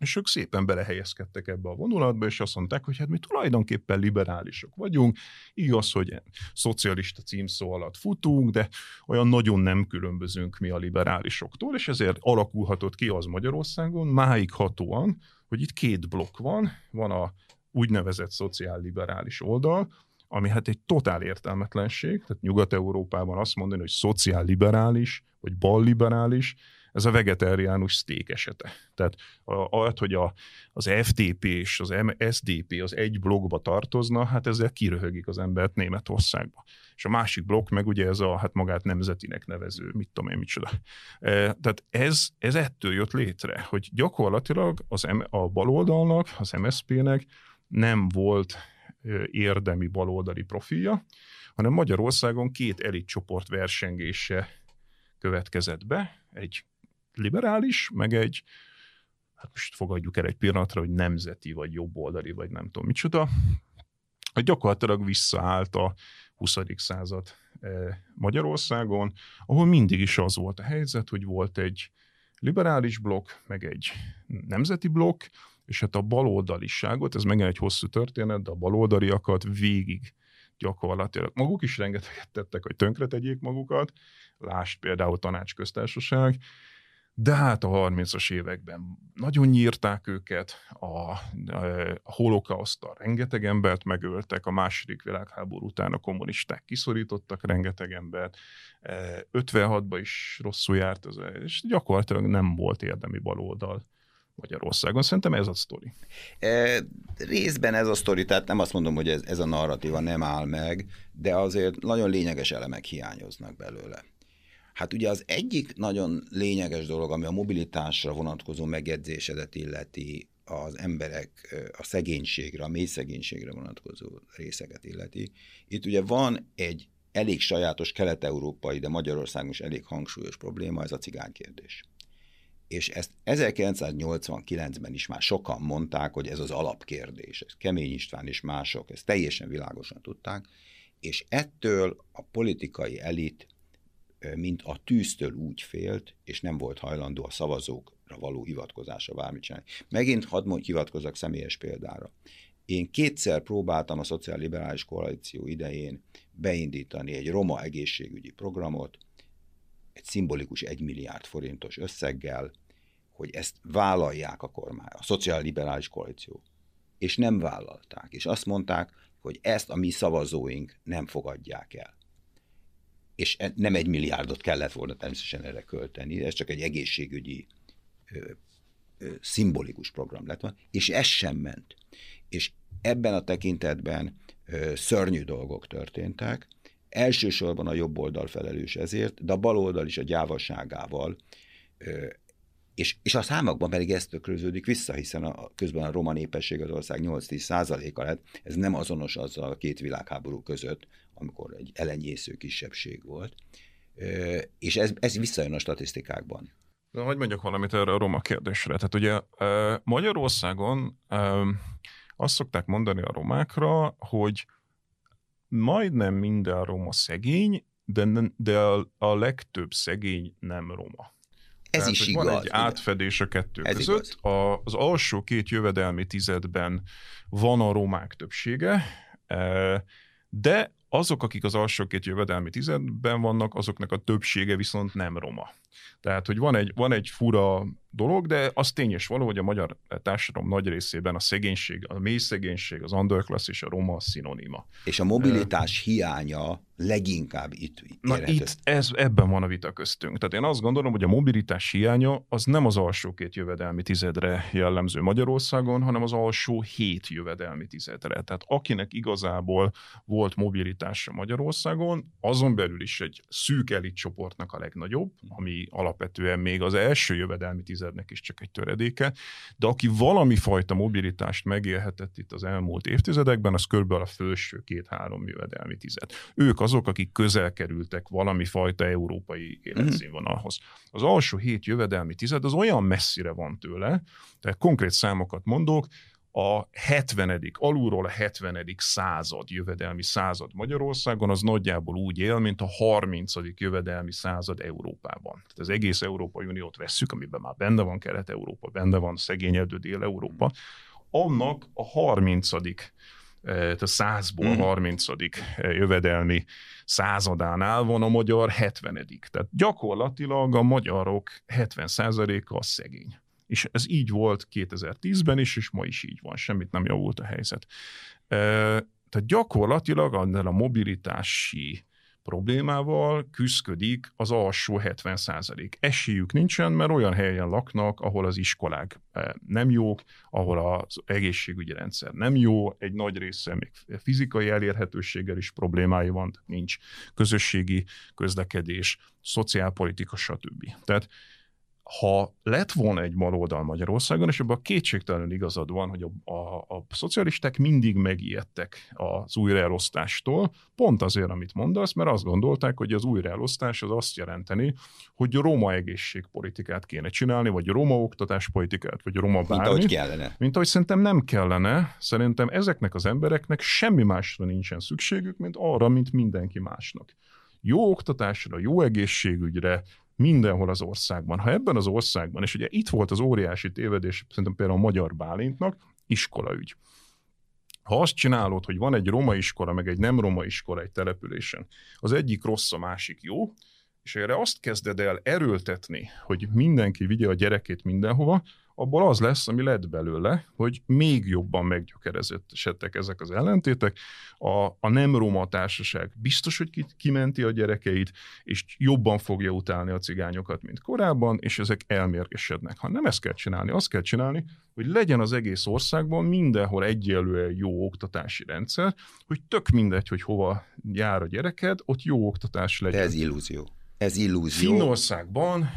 és ők szépen belehelyezkedtek ebbe a vonulatba, és azt mondták, hogy hát mi tulajdonképpen liberálisok vagyunk, igaz, hogy szocialista címszó alatt futunk, de olyan nagyon nem különbözünk mi a liberálisoktól, és ezért alakulhatott ki az Magyarországon máig hatóan, hogy itt két blokk van, van a úgynevezett szociálliberális oldal, ami hát egy totál értelmetlenség, tehát Nyugat-Európában azt mondani, hogy szociálliberális, vagy balliberális, ez a vegetáriánus szték esete. Tehát ahhoz, hogy a, az FTP és az SDP az egy blokkba tartozna, hát ezzel kiröhögik az embert Németországba. És a másik blokk meg ugye ez a hát magát nemzetinek nevező, mit tudom én, micsoda. E, tehát ez, ez ettől jött létre, hogy gyakorlatilag az, a baloldalnak, az MSZP-nek nem volt érdemi baloldali profilja, hanem Magyarországon két elit csoport versengése következett be, egy liberális, meg egy, hát most fogadjuk el egy pillanatra, hogy nemzeti, vagy jobboldali, vagy nem tudom micsoda, hogy gyakorlatilag visszaállt a 20. század Magyarországon, ahol mindig is az volt a helyzet, hogy volt egy liberális blokk, meg egy nemzeti blokk, és hát a baloldaliságot, ez megint egy hosszú történet, de a baloldaliakat végig gyakorlatilag maguk is rengeteget tettek, hogy tönkretegyék magukat, lásd például tanácsköztársaság, de hát a 30-as években nagyon nyírták őket, a, a holokausztal rengeteg embert megöltek, a második világháború után a kommunisták kiszorítottak rengeteg embert, 56-ban is rosszul járt, az, és gyakorlatilag nem volt érdemi baloldal. Magyarországon. Szerintem ez a sztori. E, részben ez a sztori, tehát nem azt mondom, hogy ez, ez a narratíva nem áll meg, de azért nagyon lényeges elemek hiányoznak belőle. Hát ugye az egyik nagyon lényeges dolog, ami a mobilitásra vonatkozó megjegyzésedet illeti, az emberek a szegénységre, a mély szegénységre vonatkozó részeket illeti. Itt ugye van egy elég sajátos kelet-európai, de Magyarországon is elég hangsúlyos probléma, ez a cigánykérdés. És ezt 1989-ben is már sokan mondták, hogy ez az alapkérdés. Ez Kemény István és mások, ezt teljesen világosan tudták, és ettől a politikai elit mint a tűztől úgy félt, és nem volt hajlandó a szavazókra való hivatkozásra bármit csinálni. Megint hadd mondj, hivatkozzak személyes példára. Én kétszer próbáltam a szociálliberális koalíció idején beindítani egy roma egészségügyi programot, egy szimbolikus egy milliárd forintos összeggel, hogy ezt vállalják a kormány, a szociálliberális koalíció. És nem vállalták. És azt mondták, hogy ezt a mi szavazóink nem fogadják el és e- nem egy milliárdot kellett volna természetesen erre költeni, ez csak egy egészségügyi ö, ö, szimbolikus program lett volna, és ez sem ment. És ebben a tekintetben ö, szörnyű dolgok történtek, elsősorban a jobb oldal felelős ezért, de a bal oldal is a gyávaságával és, és a számokban pedig ez tökröződik vissza, hiszen a, közben a roma népesség az ország 8-10 százaléka lett, ez nem azonos azzal a két világháború között, amikor egy elenyésző kisebbség volt, és ez, ez visszajön a statisztikákban. De hogy mondjak valamit erre a roma kérdésre. Tehát ugye Magyarországon azt szokták mondani a romákra, hogy majdnem minden roma szegény, de, de a, a legtöbb szegény nem roma. Ez Tehát, is igaz. Van egy átfedés a kettő Ez között. A, az alsó két jövedelmi tizedben van a romák többsége, de azok, akik az alsó két jövedelmi tizedben vannak, azoknak a többsége viszont nem roma. Tehát, hogy van egy, van egy fura dolog, de az tényes való, hogy a magyar társadalom nagy részében a szegénység, a mély szegénység, az underclass és a roma a szinonima. És a mobilitás uh, hiánya leginkább itt Na itt ez, ebben van a vita köztünk. Tehát én azt gondolom, hogy a mobilitás hiánya az nem az alsó két jövedelmi tizedre jellemző Magyarországon, hanem az alsó hét jövedelmi tizedre. Tehát akinek igazából volt mobilitása Magyarországon, azon belül is egy szűk elit csoportnak a legnagyobb, ami alapvetően még az első jövedelmi tizednek is csak egy töredéke, de aki valami fajta mobilitást megélhetett itt az elmúlt évtizedekben, az körülbelül a felső két-három jövedelmi tized. Ők azok, akik közel kerültek valami fajta európai életszínvonalhoz. Az alsó hét jövedelmi tized az olyan messzire van tőle, tehát konkrét számokat mondok, a 70. alulról a 70. század jövedelmi század Magyarországon, az nagyjából úgy él, mint a 30. jövedelmi század Európában. Tehát az egész Európai Uniót vesszük, amiben már benne van Kelet-Európa, benne van szegényedő Dél-Európa, annak a 30 eh, tehát a százból a 30. Mhm. Eh, jövedelmi századánál van a magyar 70. Tehát gyakorlatilag a magyarok 70%-a a szegény. És ez így volt 2010-ben is, és ma is így van, semmit nem javult a helyzet. Tehát gyakorlatilag annál a mobilitási problémával küzdik az alsó 70 százalék. Esélyük nincsen, mert olyan helyen laknak, ahol az iskolák nem jók, ahol az egészségügyi rendszer nem jó, egy nagy része még fizikai elérhetőséggel is problémái van, nincs közösségi közlekedés, szociálpolitika, stb. Tehát ha lett volna egy baloldal Magyarországon, és abban kétségtelenül igazad van, hogy a, a, a szocialisták mindig megijedtek az újraelosztástól, pont azért, amit mondasz, mert azt gondolták, hogy az újraelosztás az azt jelenteni, hogy roma egészségpolitikát kéne csinálni, vagy roma oktatáspolitikát, vagy roma bármi. Mint ahogy kellene. Mint ahogy szerintem nem kellene. Szerintem ezeknek az embereknek semmi másra nincsen szükségük, mint arra, mint mindenki másnak jó oktatásra, jó egészségügyre, mindenhol az országban. Ha ebben az országban, és ugye itt volt az óriási tévedés, szerintem például a Magyar Bálintnak, iskolaügy. Ha azt csinálod, hogy van egy roma iskola, meg egy nem roma iskola egy településen, az egyik rossz, a másik jó, és erre azt kezded el erőltetni, hogy mindenki vigye a gyerekét mindenhova, abból az lesz, ami lett belőle, hogy még jobban meggyökerezettek ezek az ellentétek. A, a nem roma társaság biztos, hogy ki, kimenti a gyerekeit, és jobban fogja utálni a cigányokat, mint korábban, és ezek elmérgesednek. Ha nem ezt kell csinálni, azt kell csinálni, hogy legyen az egész országban mindenhol egyelően jó oktatási rendszer, hogy tök mindegy, hogy hova jár a gyereked, ott jó oktatás legyen. De ez illúzió. Ez illúzió. Finnországban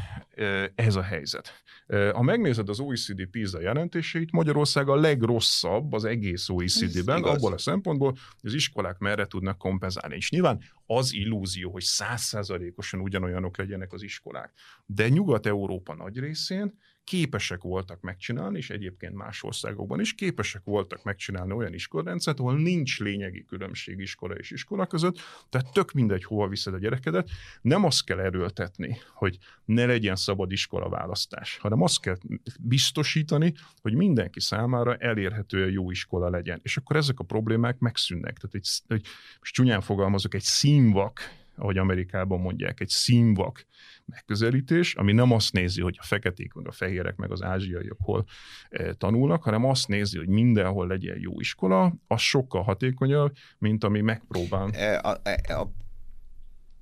ez a helyzet. Ha megnézed az OECD PISA jelentéseit, Magyarország a legrosszabb az egész OECD-ben, abból a szempontból, hogy az iskolák merre tudnak kompenzálni. És nyilván az illúzió, hogy százszázalékosan ugyanolyanok legyenek az iskolák. De Nyugat-Európa nagy részén képesek voltak megcsinálni, és egyébként más országokban is képesek voltak megcsinálni olyan iskolarendszert, ahol nincs lényegi különbség iskola és iskola között, tehát tök mindegy, hova viszed a gyerekedet, nem azt kell erőltetni, hogy ne legyen szabad iskola választás, hanem azt kell biztosítani, hogy mindenki számára elérhetően jó iskola legyen. És akkor ezek a problémák megszűnnek. Tehát egy, egy most csúnyán fogalmazok, egy színvak ahogy Amerikában mondják, egy színvak megközelítés, ami nem azt nézi, hogy a feketék, meg a fehérek, meg az ázsiaiak hol e, tanulnak, hanem azt nézi, hogy mindenhol legyen jó iskola, az sokkal hatékonyabb, mint ami megpróbál. E, a, e, a,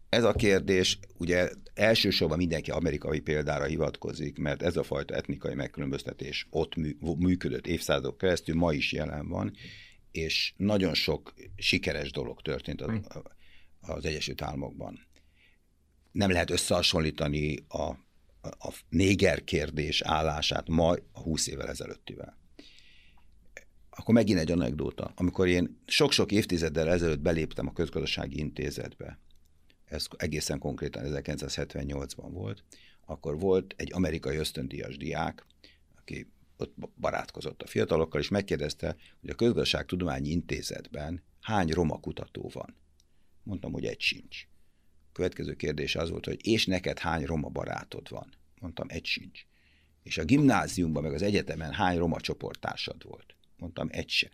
ez a kérdés, ugye elsősorban mindenki amerikai példára hivatkozik, mert ez a fajta etnikai megkülönböztetés ott mű, működött évszázadok keresztül, ma is jelen van, és nagyon sok sikeres dolog történt az, hm az Egyesült Államokban. Nem lehet összehasonlítani a, a néger kérdés állását ma a 20 évvel ezelőttivel. Akkor megint egy anekdóta. Amikor én sok-sok évtizeddel ezelőtt beléptem a közgazdasági intézetbe, ez egészen konkrétan 1978-ban volt, akkor volt egy amerikai ösztöndíjas diák, aki ott barátkozott a fiatalokkal, és megkérdezte, hogy a Közgazdaságtudományi Intézetben hány roma kutató van. Mondtam, hogy egy sincs. Következő kérdés az volt, hogy és neked hány roma barátod van? Mondtam, egy sincs. És a gimnáziumban, meg az egyetemen hány roma csoporttársad volt? Mondtam, egy se.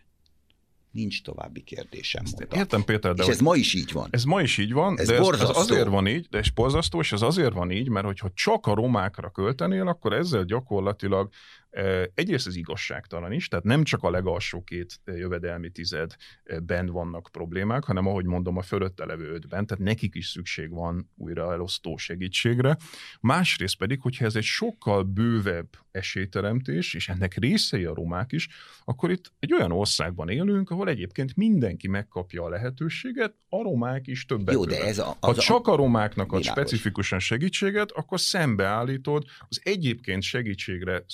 Nincs további kérdésem. Értem, Péter, de... És ez ma is így van. Ez ma is így van, ez de ez, ez azért van így, de ez borzasztó, és ez azért van így, mert hogyha csak a romákra költenél, akkor ezzel gyakorlatilag Egyrészt ez igazságtalan is, tehát nem csak a legalsó két jövedelmi tizedben vannak problémák, hanem ahogy mondom, a fölötte levő ötben, tehát nekik is szükség van újra elosztó segítségre. Másrészt pedig, hogyha ez egy sokkal bővebb esélyteremtés, és ennek részei a romák is, akkor itt egy olyan országban élünk, ahol egyébként mindenki megkapja a lehetőséget, a romák is többet. Jó, de ez a, az ha csak a romáknak ad specifikusan segítséget, akkor szembeállítod az egyébként segítségre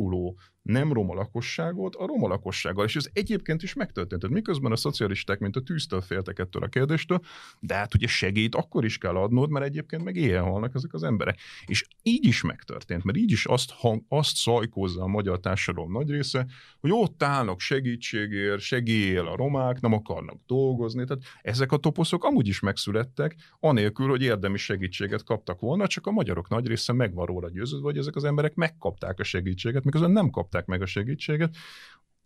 szorul szoruló nem roma lakosságot a roma lakossággal, és ez egyébként is megtörtént. Tehát miközben a szocialisták, mint a tűztől féltek ettől a kérdéstől, de hát ugye segít akkor is kell adnod, mert egyébként meg éjjel halnak ezek az emberek. És így is megtörtént, mert így is azt, hang, azt szajkozza a magyar társadalom nagy része, hogy ott állnak segítségért, segélyél a romák, nem akarnak dolgozni. Tehát ezek a toposzok amúgy is megszülettek, anélkül, hogy érdemi segítséget kaptak volna, csak a magyarok nagy része meg van róla győződve, hogy ezek az emberek megkapták a segítséget, miközben nem kapták kapták meg a segítséget,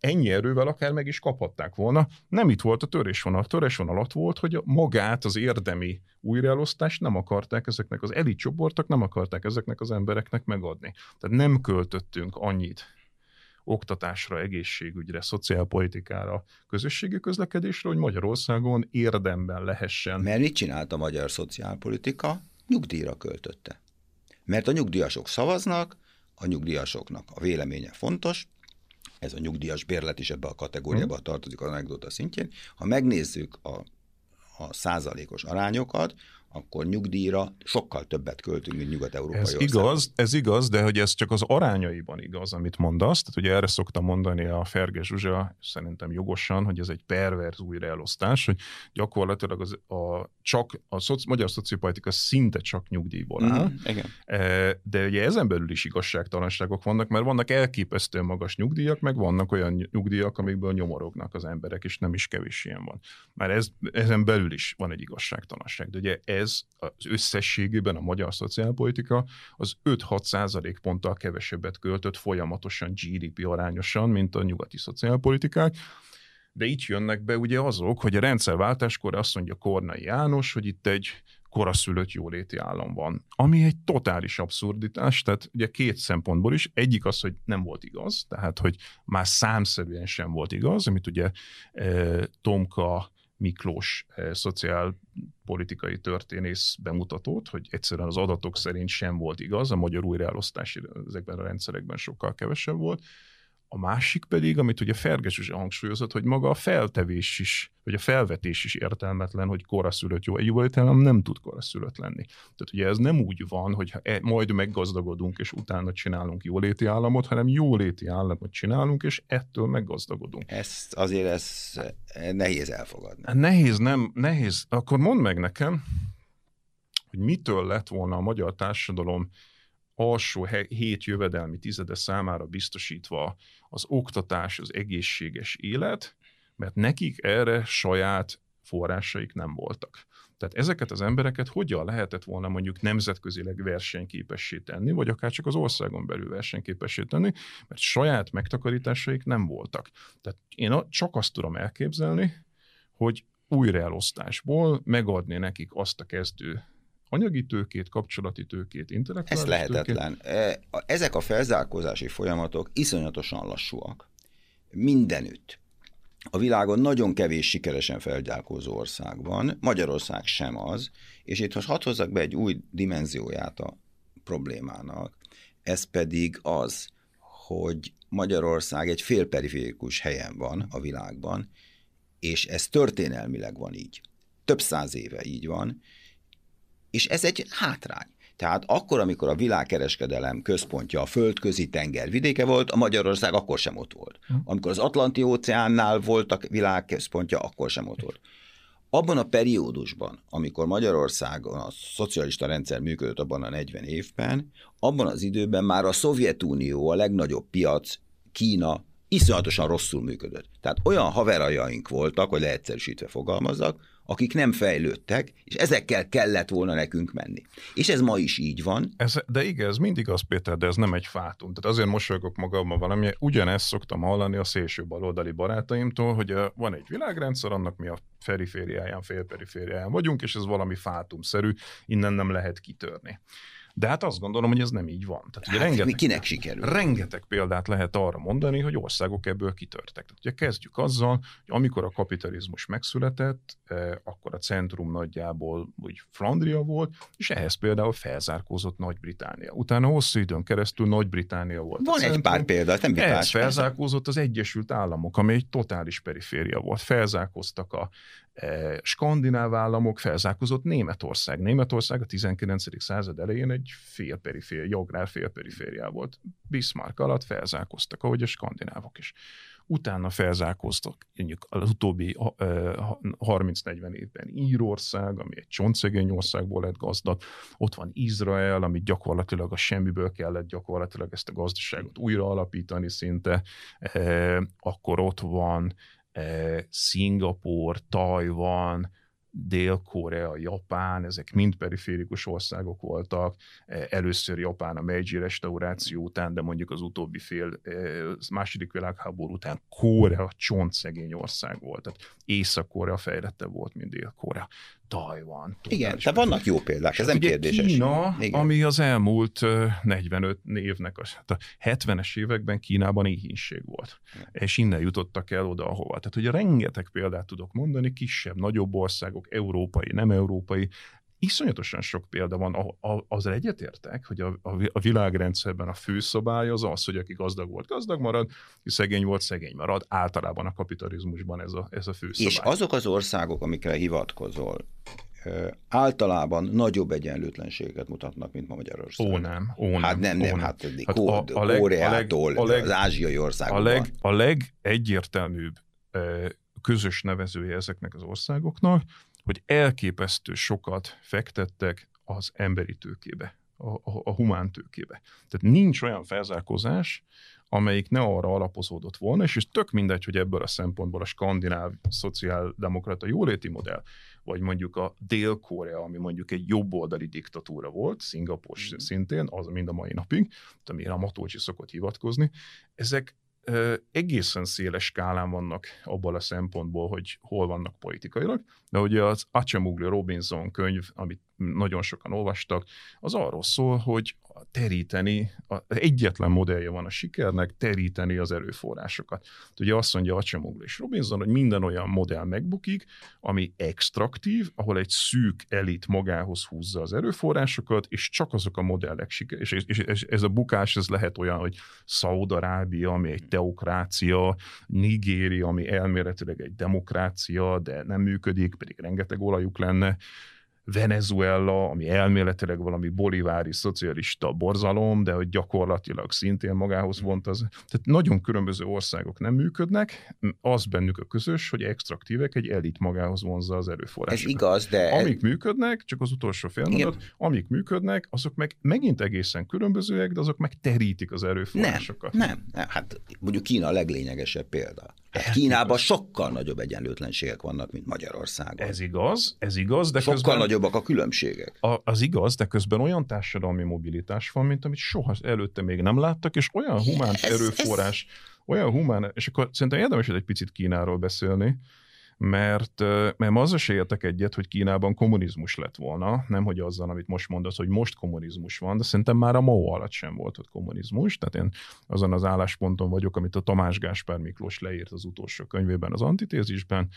ennyi erővel akár meg is kaphatták volna. Nem itt volt a törésvonal. A törésvonal ott volt, hogy magát, az érdemi újraelosztást nem akarták ezeknek az elit csoportok, nem akarták ezeknek az embereknek megadni. Tehát nem költöttünk annyit oktatásra, egészségügyre, szociálpolitikára, közösségi közlekedésre, hogy Magyarországon érdemben lehessen. Mert mit csinált a magyar szociálpolitika? Nyugdíjra költötte. Mert a nyugdíjasok szavaznak, a nyugdíjasoknak a véleménye fontos, ez a nyugdíjas bérlet is ebbe a kategóriába hmm. tartozik az anekdota szintjén. Ha megnézzük a, a százalékos arányokat, akkor nyugdíjra sokkal többet költünk, mint nyugat-európai ez igaz, ez igaz, de hogy ez csak az arányaiban igaz, amit mondasz. Tehát ugye erre szoktam mondani a Ferge Zsuzsa, szerintem jogosan, hogy ez egy perverz újraelosztás, hogy gyakorlatilag az, a, csak a szoci, magyar szociopolitika szinte csak nyugdíjból áll. Mm, igen. E, de ugye ezen belül is igazságtalanságok vannak, mert vannak elképesztően magas nyugdíjak, meg vannak olyan nyugdíjak, amikből nyomorognak az emberek, és nem is kevés ilyen van. Már ez, ezen belül is van egy igazságtalanság. De ugye ez ez az összességében a magyar szociálpolitika az 5-6 százalék ponttal kevesebbet költött folyamatosan GDP arányosan, mint a nyugati szociálpolitikák. De itt jönnek be ugye azok, hogy a rendszerváltáskor azt mondja Kornai János, hogy itt egy koraszülött jóléti állam van, ami egy totális abszurditás, tehát ugye két szempontból is, egyik az, hogy nem volt igaz, tehát hogy már számszerűen sem volt igaz, amit ugye e, Tomka Miklós e, szociálpolitikai történész bemutatott, hogy egyszerűen az adatok szerint sem volt igaz, a magyar újraelosztás ezekben a rendszerekben sokkal kevesebb volt, a másik pedig, amit ugye Ferges is hangsúlyozott, hogy maga a feltevés is, vagy a felvetés is értelmetlen, hogy koraszülött jó. Egy jólételem nem tud koraszülött lenni. Tehát ugye ez nem úgy van, hogy e, majd meggazdagodunk, és utána csinálunk jóléti államot, hanem jóléti államot csinálunk, és ettől meggazdagodunk. Ezt azért ez nehéz elfogadni. Nehéz, nem, nehéz. Akkor mondd meg nekem, hogy mitől lett volna a magyar társadalom alsó hét jövedelmi tizede számára biztosítva az oktatás, az egészséges élet, mert nekik erre saját forrásaik nem voltak. Tehát ezeket az embereket hogyan lehetett volna mondjuk nemzetközileg versenyképessé tenni, vagy akár csak az országon belül versenyképessé tenni, mert saját megtakarításaik nem voltak. Tehát én csak azt tudom elképzelni, hogy újraelosztásból megadni nekik azt a kezdő anyagi tőkét, kapcsolati tőkét, intellektuális Ez lehetetlen. Tőkét. Ezek a felzárkózási folyamatok iszonyatosan lassúak. Mindenütt. A világon nagyon kevés sikeresen felgyálkozó ország van, Magyarország sem az, és itt most hadd hozzak be egy új dimenzióját a problémának, ez pedig az, hogy Magyarország egy félperiférikus helyen van a világban, és ez történelmileg van így. Több száz éve így van, és ez egy hátrány. Tehát akkor, amikor a világkereskedelem központja a földközi tenger vidéke volt, a Magyarország akkor sem ott volt. Hm. Amikor az Atlanti óceánnál volt a világközpontja, akkor sem ott volt. Abban a periódusban, amikor Magyarországon a szocialista rendszer működött abban a 40 évben, abban az időben már a Szovjetunió a legnagyobb piac, Kína iszonyatosan rosszul működött. Tehát olyan haverajaink voltak, hogy leegyszerűsítve fogalmazzak, akik nem fejlődtek, és ezekkel kellett volna nekünk menni. És ez ma is így van. Ez, de igen, ez mindig az, Péter, de ez nem egy fátum. Tehát azért mosolygok magammal valami, ugyanezt szoktam hallani a szélső baloldali barátaimtól, hogy van egy világrendszer, annak mi a perifériáján, félperifériáján vagyunk, és ez valami fátumszerű, innen nem lehet kitörni. De hát azt gondolom, hogy ez nem így van. Tehát, ugye hát, rengeteg, kinek sikerül? Rengeteg példát lehet arra mondani, hogy országok ebből kitörtek. Tehát ugye kezdjük azzal, hogy amikor a kapitalizmus megszületett, eh, akkor a centrum nagyjából úgy Flandria volt, és ehhez például felzárkózott Nagy-Británia. Utána hosszú időn keresztül Nagy-Británia volt. Van egy pár példa, nem Ehhez felzárkózott az Egyesült Államok, ami egy totális periféria volt. Felzárkóztak a skandináv államok felzárkozott Németország. Németország a 19. század elején egy félperiféria, jográr félperifériá volt. Bismarck alatt felzárkoztak, ahogy a skandinávok is. Utána felzárkoztak mondjuk az utóbbi 30-40 évben Írország, ami egy csontszegény országból lett gazdag, ott van Izrael, ami gyakorlatilag a semmiből kellett gyakorlatilag ezt a gazdaságot újra alapítani szinte, akkor ott van Szingapur, Tajvan, Dél-Korea, Japán, ezek mind periférikus országok voltak. Eh, először Japán a Meiji restauráció után, de mondjuk az utóbbi fél eh, második világháború után Korea csontszegény ország volt. Tehát Észak-Korea fejlette volt, mint Dél-Korea. Tajvan. Igen, de vannak jó példák, ez nem kérdéses. Kína, Igen. ami az elmúlt 45 évnek, hát a 70-es években Kínában éhínség volt. Igen. És innen jutottak el oda, ahova. Tehát, hogy rengeteg példát tudok mondani, kisebb, nagyobb országok, európai, nem európai, iszonyatosan sok példa van, az egyetértek, hogy a, a világrendszerben a főszabály az az, hogy aki gazdag volt, gazdag marad, aki szegény volt, szegény marad. Általában a kapitalizmusban ez a, ez a főszabály. És azok az országok, amikre hivatkozol, általában nagyobb egyenlőtlenséget mutatnak, mint ma Magyarország. Ó nem, ó nem. Hát nem, nem, nem hát, hát a, a leg, Koreától, a leg, az ázsiai országokban. A, leg, a legegyértelműbb közös nevezője ezeknek az országoknak, hogy elképesztő sokat fektettek az emberi tőkébe, a, a, a humán tőkébe. Tehát nincs olyan felzárkózás, amelyik ne arra alapozódott volna, és, és tök mindegy, hogy ebből a szempontból a skandináv szociáldemokrata jóléti modell, vagy mondjuk a Dél-Korea, ami mondjuk egy jobboldali diktatúra volt, Szingapur mm. szintén, az mind a mai napig, amire a Matócsi szokott hivatkozni, ezek egészen széles skálán vannak abból a szempontból, hogy hol vannak politikailag, de ugye az Acemoglu Robinson könyv, amit nagyon sokan olvastak, az arról szól, hogy teríteni, az egyetlen modellje van a sikernek, teríteni az erőforrásokat. Ugye azt mondja Acsemoglu és Robinson, hogy minden olyan modell megbukik, ami extraktív, ahol egy szűk elit magához húzza az erőforrásokat, és csak azok a modellek siker, és, és, és ez a bukás ez lehet olyan, hogy Szaudarábia, ami egy teokrácia, Nigéria, ami elméletileg egy demokrácia, de nem működik, pedig rengeteg olajuk lenne, Venezuela, ami elméletileg valami bolivári szocialista borzalom, de hogy gyakorlatilag szintén magához vont az. Tehát nagyon különböző országok nem működnek, az bennük a közös, hogy extraktívek, egy elit magához vonzza az erőforrásokat. Ez igaz, de... Amik működnek, csak az utolsó félmondat, amik működnek, azok meg megint egészen különbözőek, de azok meg terítik az erőforrásokat. Nem, nem, nem. hát mondjuk Kína a leglényegesebb példa. Hát Kínában sokkal nagyobb egyenlőtlenségek vannak, mint Magyarországon. Ez igaz, ez igaz, de sokkal közben, nagyobbak a különbségek. A, az igaz, de közben olyan társadalmi mobilitás van, mint amit soha előtte még nem láttak, és olyan humán ez, erőforrás, ez... olyan humán, és akkor szerintem érdemes egy picit Kínáról beszélni, mert, mert azzal se értek egyet, hogy Kínában kommunizmus lett volna, nem hogy azzal, amit most mondasz, hogy most kommunizmus van, de szerintem már a Mao alatt sem volt ott kommunizmus, tehát én azon az állásponton vagyok, amit a Tamás Gáspár Miklós leírt az utolsó könyvében, az antitézisben,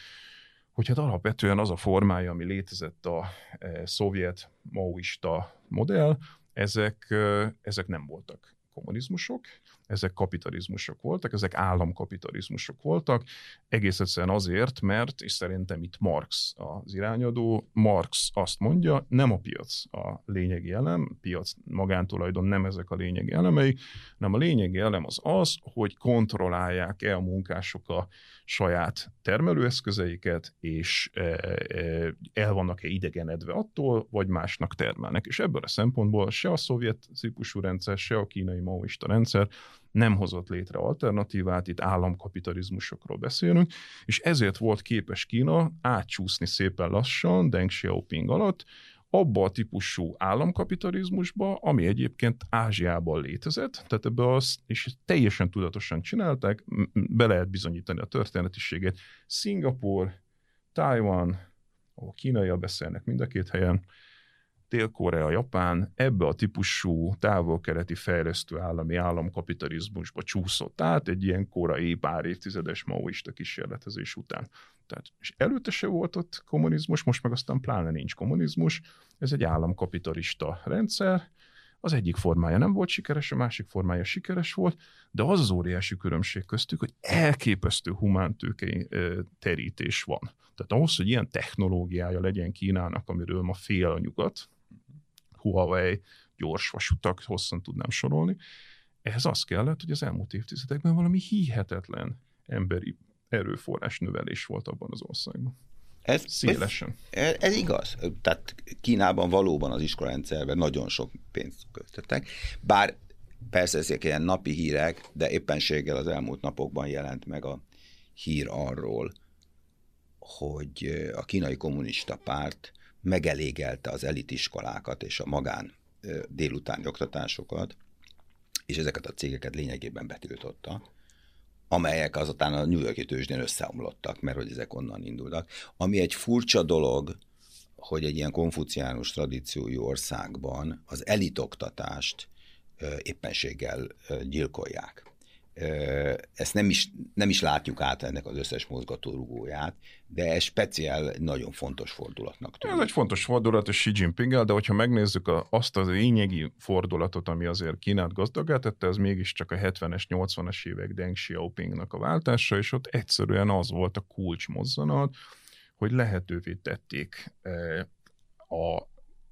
hogy hát alapvetően az a formája, ami létezett a e, szovjet maoista modell, ezek, e, ezek nem voltak kommunizmusok, ezek kapitalizmusok voltak, ezek államkapitalizmusok voltak, egész egyszerűen azért, mert, és szerintem itt Marx az irányadó, Marx azt mondja, nem a piac a lényegi elem, piac magántulajdon nem ezek a lényegi elemei, hanem a lényegi elem az az, hogy kontrollálják-e a munkások a saját termelőeszközeiket, és e, e, el vannak-e idegenedve attól, vagy másnak termelnek. És ebből a szempontból se a szovjet típusú rendszer, se a kínai maoista rendszer nem hozott létre alternatívát, itt államkapitalizmusokról beszélünk, és ezért volt képes Kína átcsúszni szépen lassan Deng Xiaoping alatt, abba a típusú államkapitalizmusba, ami egyébként Ázsiában létezett, tehát ebbe az, és teljesen tudatosan csinálták, be lehet bizonyítani a történetiségét. Szingapur, Taiwan, ahol kínaiak beszélnek mind a két helyen, Dél-Korea, Japán ebbe a típusú távol-keleti fejlesztő állami államkapitalizmusba csúszott át egy ilyen korai pár évtizedes maoista kísérletezés után. Tehát, és előtte se volt ott kommunizmus, most meg aztán pláne nincs kommunizmus, ez egy államkapitalista rendszer, az egyik formája nem volt sikeres, a másik formája sikeres volt, de az az óriási különbség köztük, hogy elképesztő humántőkei terítés van. Tehát ahhoz, hogy ilyen technológiája legyen Kínának, amiről ma fél a nyugat, Huawei, gyors vasutak, hosszan tudnám sorolni. Ehhez az kellett, hogy az elmúlt évtizedekben valami hihetetlen emberi erőforrás növelés volt abban az országban. Ez, Szélesen. Ez, ez igaz. Tehát Kínában valóban az iskolarendszerben nagyon sok pénzt költöttek, bár persze ezek ilyen napi hírek, de éppenséggel az elmúlt napokban jelent meg a hír arról, hogy a kínai kommunista párt megelégelte az elitiskolákat és a magán délutáni oktatásokat, és ezeket a cégeket lényegében betiltotta, amelyek azután a New Yorki tőzsdén összeomlottak, mert hogy ezek onnan indultak. Ami egy furcsa dolog, hogy egy ilyen konfuciánus tradíciójú országban az elitoktatást éppenséggel gyilkolják ezt nem is, nem is látjuk át ennek az összes mozgatórugóját, de ez speciál nagyon fontos fordulatnak tűnik. Ez egy fontos fordulat, és Xi jinping de hogyha megnézzük a, azt az lényegi fordulatot, ami azért Kínát gazdagát tette, ez mégiscsak a 70-es, 80-as évek Deng Xiaopingnak a váltása, és ott egyszerűen az volt a kulcsmozzanat, hogy lehetővé tették a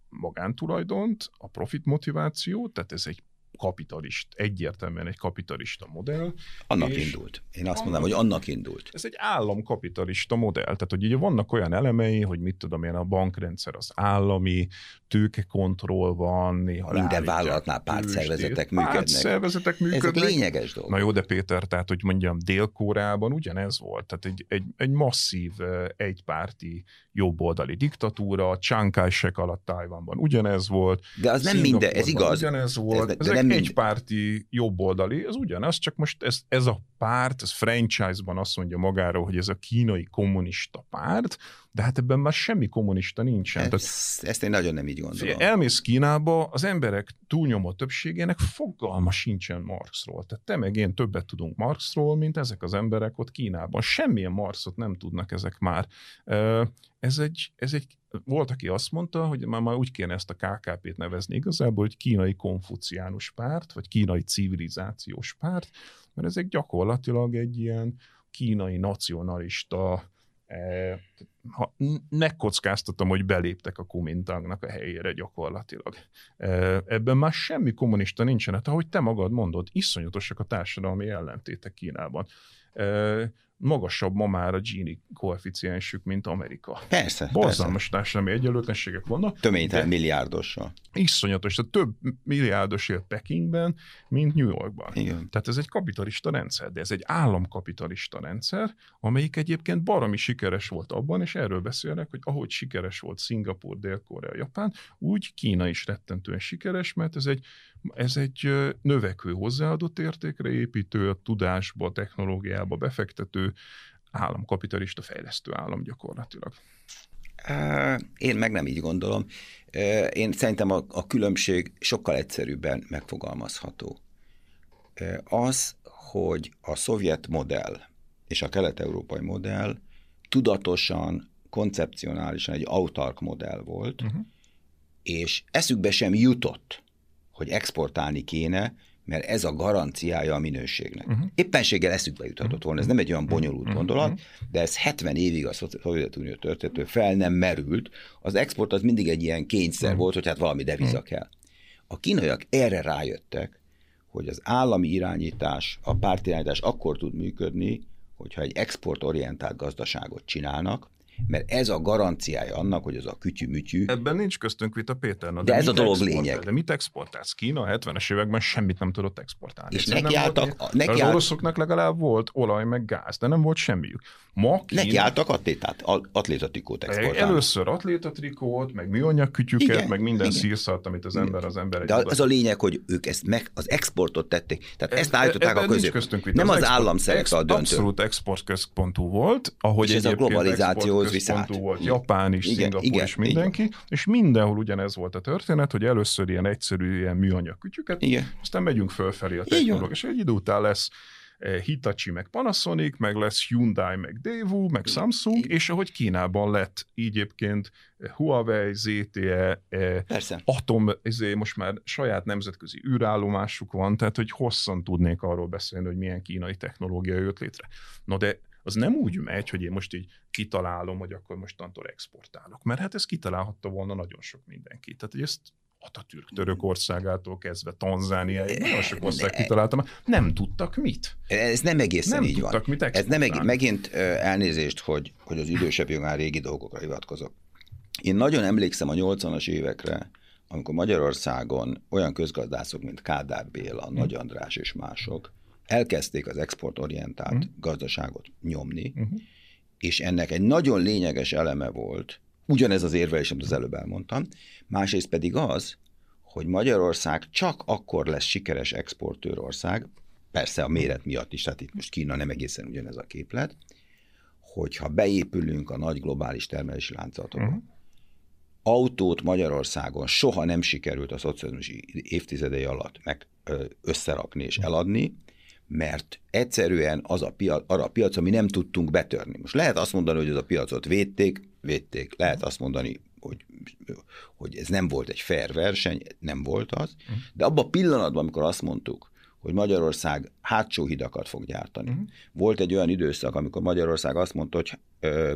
magántulajdont, a profit motivációt, tehát ez egy kapitalist, egyértelműen egy kapitalista modell. Annak és indult. Én azt mondanám, hogy annak indult. Ez egy államkapitalista modell. Tehát, hogy ugye vannak olyan elemei, hogy mit tudom én, a bankrendszer az állami, tőkekontroll van, néha Minden vállalatnál pártszervezetek működnek. Pártszervezetek működnek. Ezek lényeges dolgok. Na jó, de Péter, tehát, hogy mondjam, Dél-Koreában ugyanez volt. Tehát egy, egy, egy masszív egypárti jobboldali diktatúra, Chiang Kai-shek alatt Tájvanban ugyanez volt. De az nem minden, ez igaz. Ugyanez volt. Ez, de nem egy párti jobboldali, az ugyanaz, csak most ez, ez a párt, ez franchise-ban azt mondja magáról, hogy ez a kínai kommunista párt, de hát ebben már semmi kommunista nincsen. Ezt, Tehát, ezt én nagyon nem így gondolom. Elmész Kínába, az emberek túlnyomó többségének fogalma sincsen Marxról. Tehát te meg én többet tudunk Marxról, mint ezek az emberek ott Kínában. Semmilyen Marxot nem tudnak ezek már. Ez egy, ez egy volt, aki azt mondta, hogy már, már úgy kéne ezt a KKP-t nevezni igazából, hogy kínai konfuciánus párt, vagy kínai civilizációs párt, mert ezek gyakorlatilag egy ilyen kínai nacionalista ha megkockáztatom, hogy beléptek a Kumintangnak a helyére gyakorlatilag. Ebben már semmi kommunista nincsen, hát ahogy te magad mondod, iszonyatosak a társadalmi ellentétek Kínában. Magasabb ma már a Gini koeficiensük, mint Amerika. Persze. Borzalmas persze. társadalmi egyenlőtlenségek vannak. Töménytelen milliárdossal. Iszonyatos, tehát több milliárdos él Pekingben, mint New Yorkban. Igen. Tehát ez egy kapitalista rendszer, de ez egy államkapitalista rendszer, amelyik egyébként baromi sikeres volt abban, és erről beszélnek, hogy ahogy sikeres volt Szingapur, Dél-Korea, Japán, úgy Kína is rettentően sikeres, mert ez egy, ez egy növekvő hozzáadott értékre építő, a tudásba, a technológiába befektető, államkapitalista fejlesztő állam gyakorlatilag. Én meg nem így gondolom. Én szerintem a, a különbség sokkal egyszerűbben megfogalmazható. Az, hogy a szovjet modell és a kelet-európai modell tudatosan, koncepcionálisan egy autark modell volt, uh-huh. és eszükbe sem jutott, hogy exportálni kéne, mert ez a garanciája a minőségnek. Uh-huh. Éppenséggel eszükbe juthatott volna, ez nem egy olyan bonyolult uh-huh. gondolat, de ez 70 évig a Szovjetunió történető fel nem merült. Az export az mindig egy ilyen kényszer uh-huh. volt, hogy hát valami deviza kell. A kínaiak erre rájöttek, hogy az állami irányítás, a pártirányítás akkor tud működni, hogyha egy exportorientált gazdaságot csinálnak, mert ez a garanciája annak, hogy az a kütyű-mütyű. Ebben nincs köztünk vita, Péter. Na, de, de ez a dolog lényeg. De mit exportálsz? Kína a 70-es években semmit nem tudott exportálni. És nekiálltak... Volt, neki az oroszoknak legalább volt olaj meg gáz, de nem volt semmiük. Ma Kína... Nekiálltak atlétát, atlétatrikót exportálni. Először atlétatrikót, meg műanyag kütyüket, meg minden szírszart, amit az ember az ember... De az a lényeg, hogy ők ezt meg, az exportot tették. Tehát e, ezt állították a közé. Nem az, az állam szerepe a döntő. Abszolút exportközpontú volt, ahogy és ez a globalizáció központú volt Japán is, igen, Szingapur igen, is, mindenki, igen. és mindenhol ugyanez volt a történet, hogy először ilyen egyszerű ilyen műanyag kütyüket, igen. aztán megyünk fölfelé a technológia, és egy idő után lesz eh, Hitachi, meg Panasonic, meg lesz Hyundai, meg Daewoo, meg Samsung, és ahogy Kínában lett így egyébként eh, Huawei, ZTE, eh, Persze. Atom, ezért most már saját nemzetközi űrállomásuk van, tehát hogy hosszan tudnék arról beszélni, hogy milyen kínai technológia jött létre. No de az nem úgy megy, hogy én most így kitalálom, hogy akkor mostantól exportálok. Mert hát ez kitalálhatta volna nagyon sok mindenki. Tehát, hogy ezt Atatürk Törökországától kezdve Tanzániáig, nagyon sok ország kitaláltam, nem tudtak mit. Ez nem egészen nem így tudtak van. Mit Ez nem egész, megint elnézést, hogy, hogy az idősebb jogán régi dolgokra hivatkozok. Én nagyon emlékszem a 80-as évekre, amikor Magyarországon olyan közgazdászok, mint Kádár Béla, Nagy András és mások elkezdték az exportorientált uh-huh. gazdaságot nyomni, uh-huh. és ennek egy nagyon lényeges eleme volt, ugyanez az érvelés, amit az előbb elmondtam, másrészt pedig az, hogy Magyarország csak akkor lesz sikeres exportőrország, persze a méret miatt is, tehát itt most Kína nem egészen ugyanez a képlet, hogyha beépülünk a nagy globális termelési láncatokba. Uh-huh. Autót Magyarországon soha nem sikerült a szocializmus évtizedei alatt meg összerakni és eladni, mert egyszerűen az a piac, arra a piac, ami nem tudtunk betörni. Most lehet azt mondani, hogy ez a piacot védték, védték. Lehet azt mondani, hogy, hogy ez nem volt egy fair verseny, nem volt az, de abban a pillanatban, amikor azt mondtuk, hogy Magyarország hátsó hidakat fog gyártani. Uh-huh. Volt egy olyan időszak, amikor Magyarország azt mondta, hogy ö,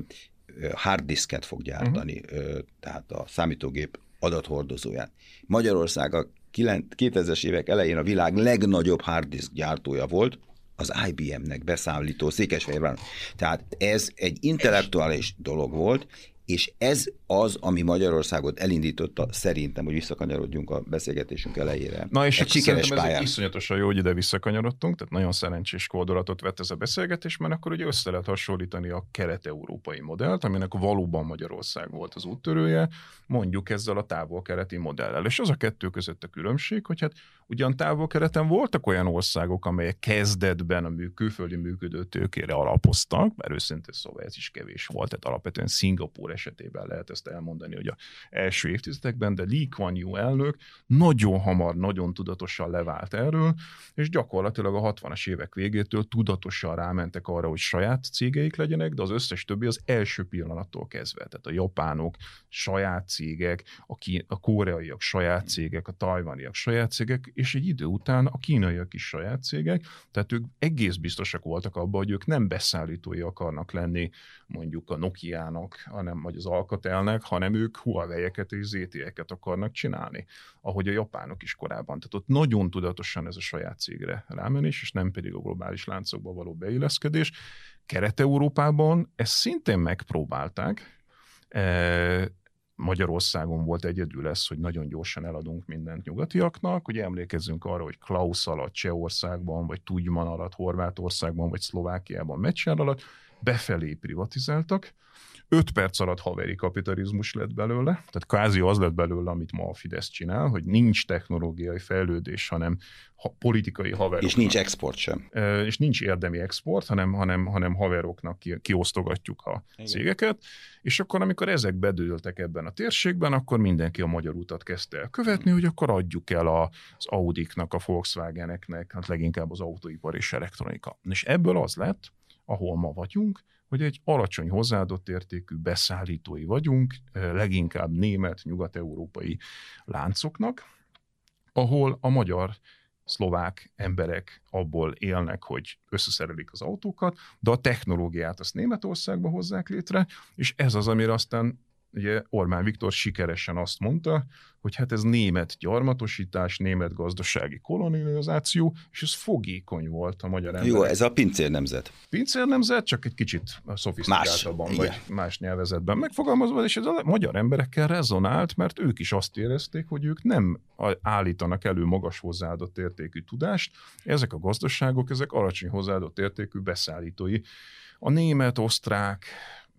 harddisket fog gyártani, uh-huh. ö, tehát a számítógép adathordozóját. Magyarország a 2000-es évek elején a világ legnagyobb harddisk gyártója volt, az IBM-nek beszállító Székesfehérváron. Tehát ez egy intellektuális dolog volt, és ez az, ami Magyarországot elindította, szerintem, hogy visszakanyarodjunk a beszélgetésünk elejére. Na és egy sikeres pályán. Ez iszonyatosan jó, hogy ide visszakanyarodtunk, tehát nagyon szerencsés kódolatot vett ez a beszélgetés, mert akkor ugye össze lehet hasonlítani a kelet-európai modellt, aminek valóban Magyarország volt az úttörője, mondjuk ezzel a távol-keleti modellel. És az a kettő között a különbség, hogy hát Ugyan távol-keleten voltak olyan országok, amelyek kezdetben a mű, külföldi működő tőkére alapoztak, mert őszintén szóval ez is kevés volt, tehát alapvetően Szingapúr esetében lehet ezt elmondani, hogy a első évtizedekben, de Lee Kuan Yew elnök nagyon hamar, nagyon tudatosan levált erről, és gyakorlatilag a 60-as évek végétől tudatosan rámentek arra, hogy saját cégeik legyenek, de az összes többi az első pillanattól kezdve. Tehát a japánok saját cégek, a, ki, a koreaiak saját cégek, a tajvaniak saját cégek, és egy idő után a kínaiak is saját cégek, tehát ők egész biztosak voltak abban, hogy ők nem beszállítói akarnak lenni mondjuk a Nokia-nak, hanem vagy az Alcatelnek, hanem ők Huawei-eket és ZTE-eket akarnak csinálni, ahogy a japánok is korábban. Tehát ott nagyon tudatosan ez a saját cégre rámenés, és nem pedig a globális láncokba való beilleszkedés. Kelet-Európában ezt szintén megpróbálták, e, Magyarországon volt egyedül lesz, hogy nagyon gyorsan eladunk mindent nyugatiaknak. Ugye emlékezzünk arra, hogy Klaus alatt Csehországban, vagy Tudjman alatt Horvátországban, vagy Szlovákiában Meccser alatt befelé privatizáltak, 5 perc alatt haveri kapitalizmus lett belőle, tehát kvázi az lett belőle, amit ma a Fidesz csinál, hogy nincs technológiai fejlődés, hanem ha, politikai haverok. És nincs export sem. És nincs érdemi export, hanem, hanem, hanem haveroknak ki, kiosztogatjuk a Igen. cégeket, és akkor amikor ezek bedőltek ebben a térségben, akkor mindenki a magyar utat kezdte el követni, hogy akkor adjuk el az Audiknak, a Volkswageneknek, hát leginkább az autóipar és elektronika. És ebből az lett, ahol ma vagyunk, hogy egy alacsony hozzáadott értékű beszállítói vagyunk, leginkább német, nyugat-európai láncoknak, ahol a magyar szlovák emberek abból élnek, hogy összeszerelik az autókat, de a technológiát azt Németországba hozzák létre, és ez az, amire aztán ugye Orbán Viktor sikeresen azt mondta, hogy hát ez német gyarmatosítás, német gazdasági kolonizáció, és ez fogékony volt a magyar emberek. Jó, ez a pincér nemzet. Pincér nemzet, csak egy kicsit szofisztikáltabban, más, vagy igen. más nyelvezetben megfogalmazva, és ez a magyar emberekkel rezonált, mert ők is azt érezték, hogy ők nem állítanak elő magas hozzáadott értékű tudást, ezek a gazdaságok, ezek alacsony hozzáadott értékű beszállítói. A német, osztrák,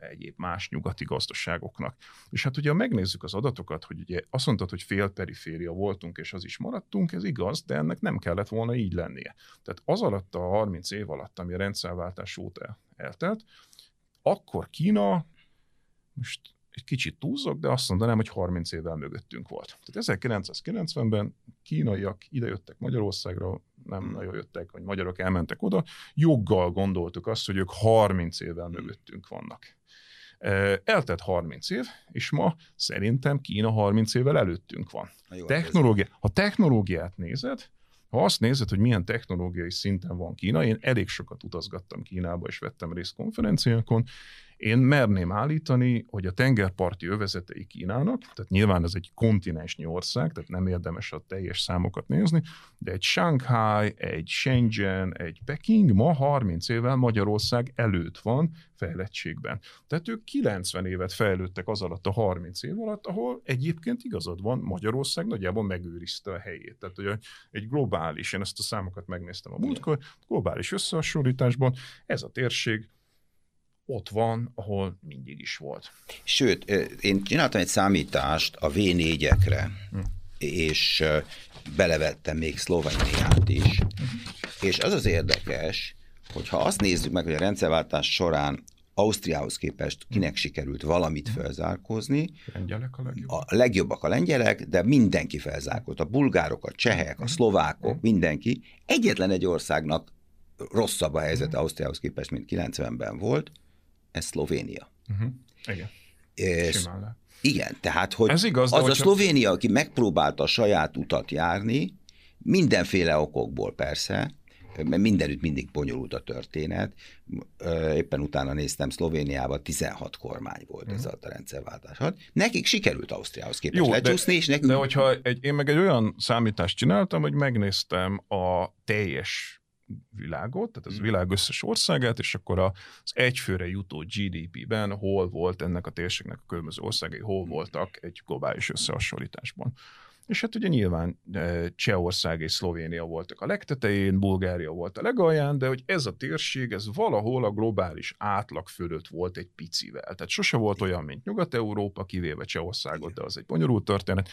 egyéb más nyugati gazdaságoknak. És hát ugye, ha megnézzük az adatokat, hogy ugye azt mondtad, hogy fél periféria voltunk, és az is maradtunk, ez igaz, de ennek nem kellett volna így lennie. Tehát az alatt a 30 év alatt, ami a rendszerváltás óta eltelt, akkor Kína, most egy kicsit túlzok, de azt mondanám, hogy 30 évvel mögöttünk volt. Tehát 1990-ben kínaiak idejöttek Magyarországra, nem hmm. nagyon jöttek, vagy magyarok elmentek oda, joggal gondoltuk azt, hogy ők 30 évvel mögöttünk vannak. Eltett 30 év, és ma szerintem Kína 30 évvel előttünk van. Jó, Technológia, ha technológiát nézed, ha azt nézed, hogy milyen technológiai szinten van Kína, én elég sokat utazgattam Kínába, és vettem részt konferenciákon, én merném állítani, hogy a tengerparti övezetei Kínának, tehát nyilván ez egy kontinensnyi ország, tehát nem érdemes a teljes számokat nézni, de egy Shanghai, egy Shenzhen, egy Peking ma 30 évvel Magyarország előtt van fejlettségben. Tehát ők 90 évet fejlődtek az alatt a 30 év alatt, ahol egyébként igazad van, Magyarország nagyjából megőrizte a helyét. Tehát hogy egy globális, én ezt a számokat megnéztem a múltkor, globális összehasonlításban ez a térség ott van, ahol mindig is volt. Sőt, én csináltam egy számítást a V4-ekre, hm. és belevettem még Szlovéniát is. Hm. És az az érdekes, hogy ha azt nézzük meg, hogy a rendszerváltás során Ausztriához képest kinek sikerült valamit hm. felzárkózni. Lengyelek a legjobbak. A legjobbak a lengyelek, de mindenki felzárkózott. A bulgárok, a csehek, a szlovákok, mindenki. Egyetlen egy országnak rosszabb a helyzet Ausztriához képest, mint 90-ben volt, ez Szlovénia. Uh-huh. Igen. És, igen, tehát, hogy ez igaz, az a Szlovénia, aki megpróbálta a saját utat járni, mindenféle okokból persze, mert mindenütt mindig bonyolult a történet. Éppen utána néztem, Szlovéniában 16 kormány volt uh-huh. ez mhm. a rendszerváltás. Nekik sikerült Ausztriához képest Jó, lecsúszni, de, és nekünk... De hogyha egy, én meg egy olyan számítást csináltam, hogy megnéztem a teljes világot, tehát az mm. világ összes országát, és akkor az egyfőre jutó GDP-ben hol volt ennek a térségnek a különböző országai, hol voltak egy globális összehasonlításban. És hát ugye nyilván Csehország és Szlovénia voltak a legtetején, Bulgária volt a legalján, de hogy ez a térség, ez valahol a globális átlag fölött volt egy picivel. Tehát sose volt olyan, mint Nyugat-Európa, kivéve Csehországot, de az egy bonyolult történet.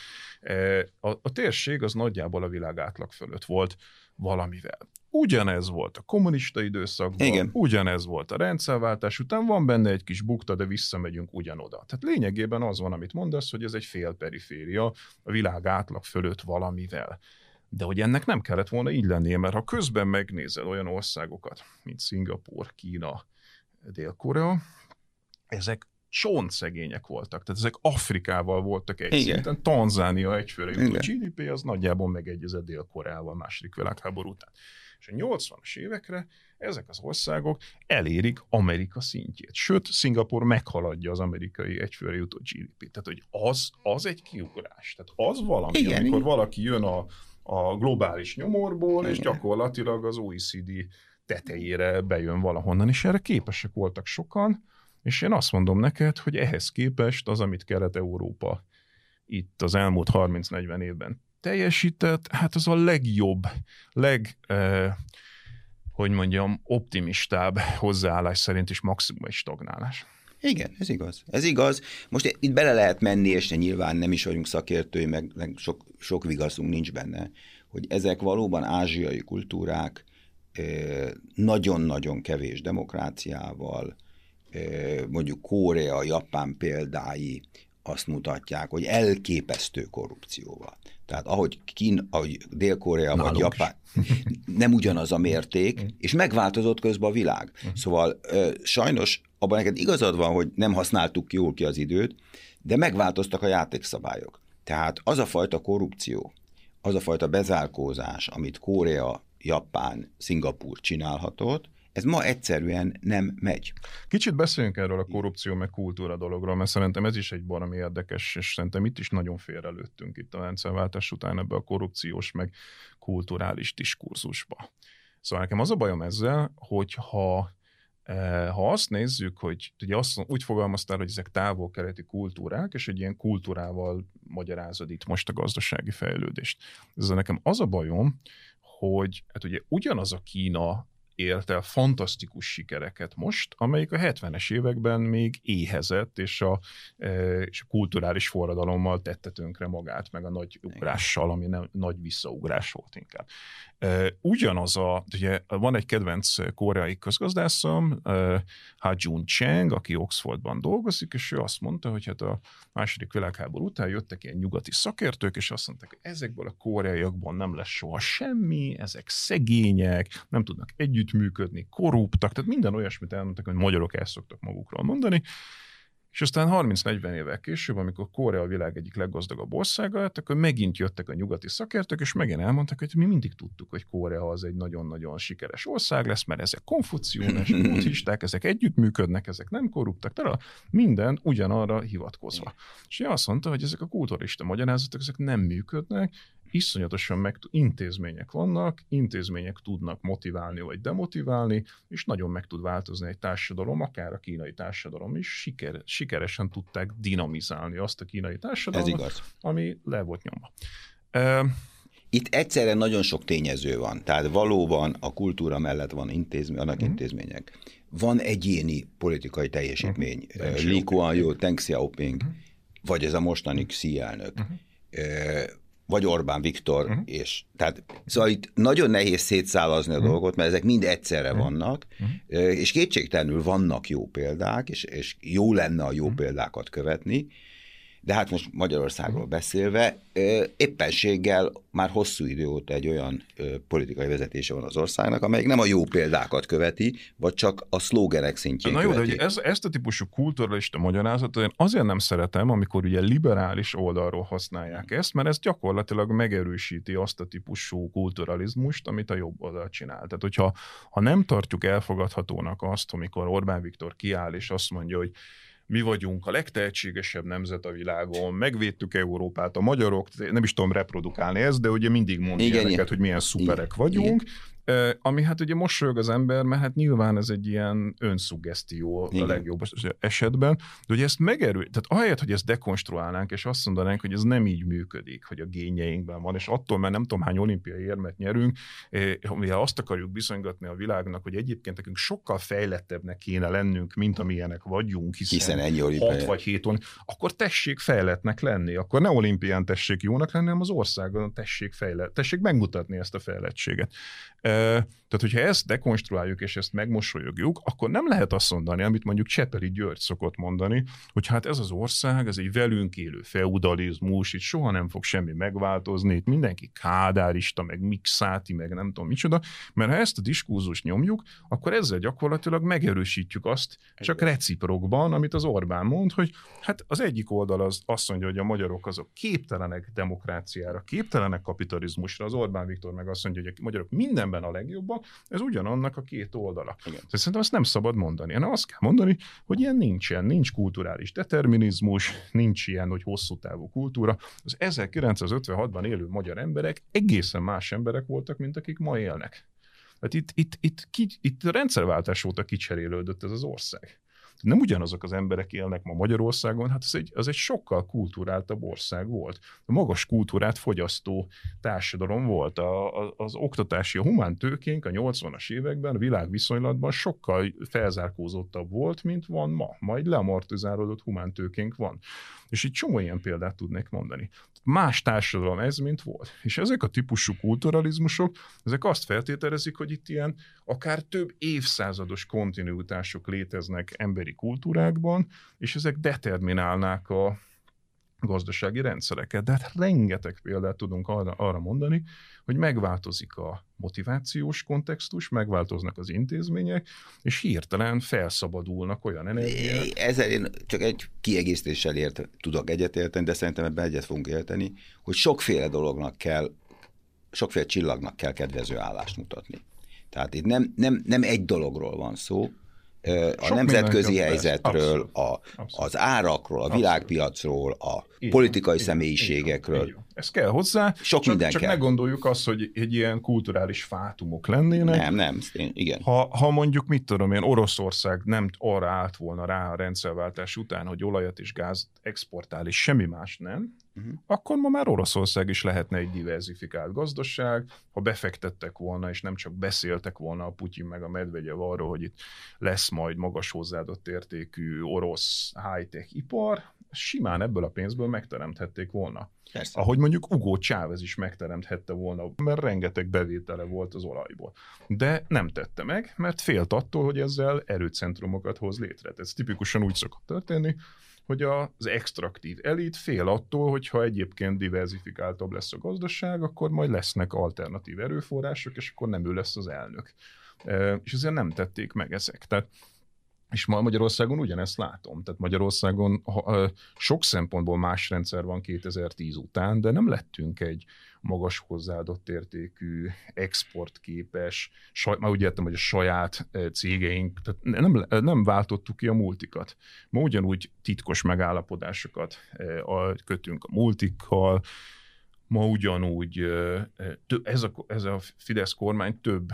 A, a térség az nagyjából a világ átlag fölött volt valamivel. Ugyanez volt a kommunista időszakban, Igen. ugyanez volt a rendszerváltás után, van benne egy kis bukta, de visszamegyünk ugyanoda. Tehát lényegében az van, amit mondasz, hogy ez egy fél periféria a világ átlag fölött valamivel. De hogy ennek nem kellett volna így lennie, mert ha közben megnézel olyan országokat, mint Szingapur, Kína, Dél-Korea, ezek szegények voltak, tehát ezek Afrikával voltak egy Igen. szinten, Tanzánia egyfőre jutó GDP, az nagyjából megegyezett Dél-Koreával második világháború után. És a 80-as évekre ezek az országok elérik Amerika szintjét. Sőt, Szingapur meghaladja az amerikai egyfőre jutó GDP. Tehát, hogy az, az egy kiugrás. Tehát az valami, Igen, amikor igen. valaki jön a, a globális nyomorból, Igen. és gyakorlatilag az OECD tetejére bejön valahonnan, és erre képesek voltak sokan, és én azt mondom neked, hogy ehhez képest az, amit Kelet-Európa itt az elmúlt 30-40 évben teljesített, hát az a legjobb, leg, eh, hogy mondjam, optimistább hozzáállás szerint is maximum egy stagnálás. Igen, ez igaz. Ez igaz. Most itt bele lehet menni, és nyilván nem is vagyunk szakértői, meg, meg sok, sok vigaszunk nincs benne, hogy ezek valóban ázsiai kultúrák, nagyon-nagyon kevés demokráciával, mondjuk Korea, Japán példái azt mutatják, hogy elképesztő korrupcióval. Tehát ahogy, Kín, ahogy Dél-Korea Nálunk vagy Japán, nem ugyanaz a mérték, mm. és megváltozott közben a világ. Mm. Szóval sajnos abban neked igazad van, hogy nem használtuk jól ki az időt, de megváltoztak a játékszabályok. Tehát az a fajta korrupció, az a fajta bezárkózás, amit Korea, Japán, Szingapur csinálhatott, ez ma egyszerűen nem megy. Kicsit beszéljünk erről a korrupció meg kultúra dologról, mert szerintem ez is egy baromi érdekes, és szerintem itt is nagyon félrelőttünk itt a rendszerváltás után ebbe a korrupciós meg kulturális diskurzusba. Szóval nekem az a bajom ezzel, hogy ha eh, ha azt nézzük, hogy ugye azt, úgy fogalmaztál, hogy ezek távol-keleti kultúrák, és egy ilyen kultúrával magyarázod itt most a gazdasági fejlődést. Ez nekem az a bajom, hogy hát ugye ugyanaz a Kína, élt el fantasztikus sikereket most, amelyik a 70-es években még éhezett, és a, e, és a kulturális forradalommal tette tönkre magát, meg a nagy ugrással, ami nem, nagy visszaugrás volt inkább. Ugyanaz a, ugye van egy kedvenc koreai közgazdászom, Ha Jun Cheng, aki Oxfordban dolgozik, és ő azt mondta, hogy hát a második világháború után jöttek ilyen nyugati szakértők, és azt mondták, hogy ezekből a koreaiakban nem lesz soha semmi, ezek szegények, nem tudnak együtt együttműködni, korruptak, tehát minden olyasmit elmondtak, hogy magyarok el szoktak magukról mondani, és aztán 30-40 évvel később, amikor Korea a világ egyik leggazdagabb országa lett, akkor megint jöttek a nyugati szakértők, és megint elmondták, hogy mi mindig tudtuk, hogy Korea az egy nagyon-nagyon sikeres ország lesz, mert ezek konfuciónes, buddhisták, ezek együttműködnek, ezek nem korruptak, tehát minden ugyanarra hivatkozva. És ő azt mondta, hogy ezek a kulturista magyarázatok, ezek nem működnek, iszonyatosan meg, intézmények vannak, intézmények tudnak motiválni vagy demotiválni, és nagyon meg tud változni egy társadalom, akár a kínai társadalom is, siker, sikeresen tudták dinamizálni azt a kínai társadalmat, ami le volt nyomva. Itt egyszerre nagyon sok tényező van, tehát valóban a kultúra mellett van intézmény, annak mm. intézmények. Van egyéni politikai teljesítmény, mm. Li Kuan Yew, Deng Xiaoping, mm. vagy ez a mostani Xi elnök. Mm vagy Orbán Viktor, uh-huh. és tehát szóval itt nagyon nehéz szétszálazni a uh-huh. dolgot, mert ezek mind egyszerre uh-huh. vannak, uh-huh. és kétségtelenül vannak jó példák, és, és jó lenne a jó uh-huh. példákat követni, de hát most Magyarországról beszélve, éppenséggel már hosszú idő óta egy olyan politikai vezetése van az országnak, amelyik nem a jó példákat követi, vagy csak a szlógerek szintjén Na jó, követi. de ez, ezt a típusú kulturalista magyarázatot én azért nem szeretem, amikor ugye liberális oldalról használják ezt, mert ez gyakorlatilag megerősíti azt a típusú kulturalizmust, amit a jobb oldal csinál. Tehát, hogyha ha nem tartjuk elfogadhatónak azt, amikor Orbán Viktor kiáll és azt mondja, hogy mi vagyunk a legtehetségesebb nemzet a világon, megvédtük Európát, a magyarok, nem is tudom reprodukálni ezt, de ugye mindig ilyeneket, hogy milyen szuperek igen. vagyunk, ami hát ugye mosolyog az ember, mert hát nyilván ez egy ilyen önszuggesztió a legjobb esetben, de hogy ezt megerő, tehát ahelyett, hogy ezt dekonstruálnánk, és azt mondanánk, hogy ez nem így működik, hogy a gényeinkben van, és attól, mert nem tudom hány olimpiai érmet nyerünk, mivel azt akarjuk bizonygatni a világnak, hogy egyébként nekünk sokkal fejlettebbnek kéne lennünk, mint amilyenek vagyunk, hiszen, hiszen ennyi olimpiai. 6 vagy 7 akkor tessék fejletnek lenni, akkor ne olimpián tessék jónak lenni, hanem az országon tessék fejlet, tessék megmutatni ezt a fejlettséget. Tehát, hogyha ezt dekonstruáljuk és ezt megmosolyogjuk, akkor nem lehet azt mondani, amit mondjuk Csepeli György szokott mondani, hogy hát ez az ország, ez egy velünk élő feudalizmus, itt soha nem fog semmi megváltozni, itt mindenki kádárista, meg mixáti, meg nem tudom micsoda, mert ha ezt a diskurzust nyomjuk, akkor ezzel gyakorlatilag megerősítjük azt csak reciprokban, amit az Orbán mond, hogy hát az egyik oldal az azt mondja, hogy a magyarok azok képtelenek demokráciára, képtelenek kapitalizmusra, az Orbán Viktor meg azt mondja, hogy a magyarok mindenben a legjobbak, ez ugyanannak a két oldala. Igen. Szerintem azt nem szabad mondani, hanem azt kell mondani, hogy ilyen nincsen, nincs kulturális determinizmus, nincs ilyen, hogy hosszú távú kultúra. Az 1956-ban élő magyar emberek egészen más emberek voltak, mint akik ma élnek. Hát itt, itt, itt, itt, itt rendszerváltás óta kicserélődött ez az ország nem ugyanazok az emberek élnek ma Magyarországon, hát ez egy, az egy sokkal kultúráltabb ország volt. A magas kultúrát fogyasztó társadalom volt. A, a, az oktatási, a humán tőkénk a 80-as években a világviszonylatban sokkal felzárkózottabb volt, mint van ma. Majd leamortizálódott humán tőkénk van. És így csomó ilyen példát tudnék mondani. Más társadalom ez, mint volt. És ezek a típusú kulturalizmusok, ezek azt feltételezik, hogy itt ilyen akár több évszázados kontinuitások léteznek emberi kultúrákban, és ezek determinálnák a gazdasági rendszereket. De hát rengeteg példát tudunk arra, arra mondani, hogy megváltozik a motivációs kontextus, megváltoznak az intézmények, és hirtelen felszabadulnak olyan energiák. Ezzel én csak egy kiegészítéssel ért, tudok egyetérteni, de szerintem ebben egyet fogunk érteni, hogy sokféle dolognak kell, sokféle csillagnak kell kedvező állást mutatni. Tehát itt nem, nem, nem egy dologról van szó, a Sok nemzetközi helyzetről, abszolút, a, abszolút. az árakról, a abszolút. világpiacról, a így politikai így személyiségekről. Így Ez kell hozzá, Sok csak, minden csak kell. ne gondoljuk azt, hogy egy ilyen kulturális fátumok lennének. Nem, nem, igen. Ha, ha mondjuk, mit tudom én, Oroszország nem arra állt volna rá a rendszerváltás után, hogy olajat és gáz exportál, és semmi más nem, uh-huh. akkor ma már Oroszország is lehetne egy diversifikált gazdaság, ha befektettek volna, és nem csak beszéltek volna a Putyin meg a Medvegyev arról, hogy itt lesz majd magas hozzáadott értékű orosz high-tech ipar, simán ebből a pénzből megteremthették volna. Persze. Ahogy mondjuk Ugó Chávez is megteremthette volna, mert rengeteg bevétele volt az olajból. De nem tette meg, mert félt attól, hogy ezzel erőcentrumokat hoz létre. Ez tipikusan úgy szokott történni, hogy az extraktív elit fél attól, hogyha egyébként diversifikáltabb lesz a gazdaság, akkor majd lesznek alternatív erőforrások, és akkor nem ő lesz az elnök. És ezért nem tették meg ezek. Tehát és ma Magyarországon ugyanezt látom. Tehát Magyarországon sok szempontból más rendszer van 2010 után, de nem lettünk egy magas hozzáadott értékű, exportképes, saj, már úgy értem, hogy a saját cégeink, tehát nem, nem váltottuk ki a multikat. Ma ugyanúgy titkos megállapodásokat kötünk a multikkal, ma ugyanúgy ez a, ez a Fidesz kormány több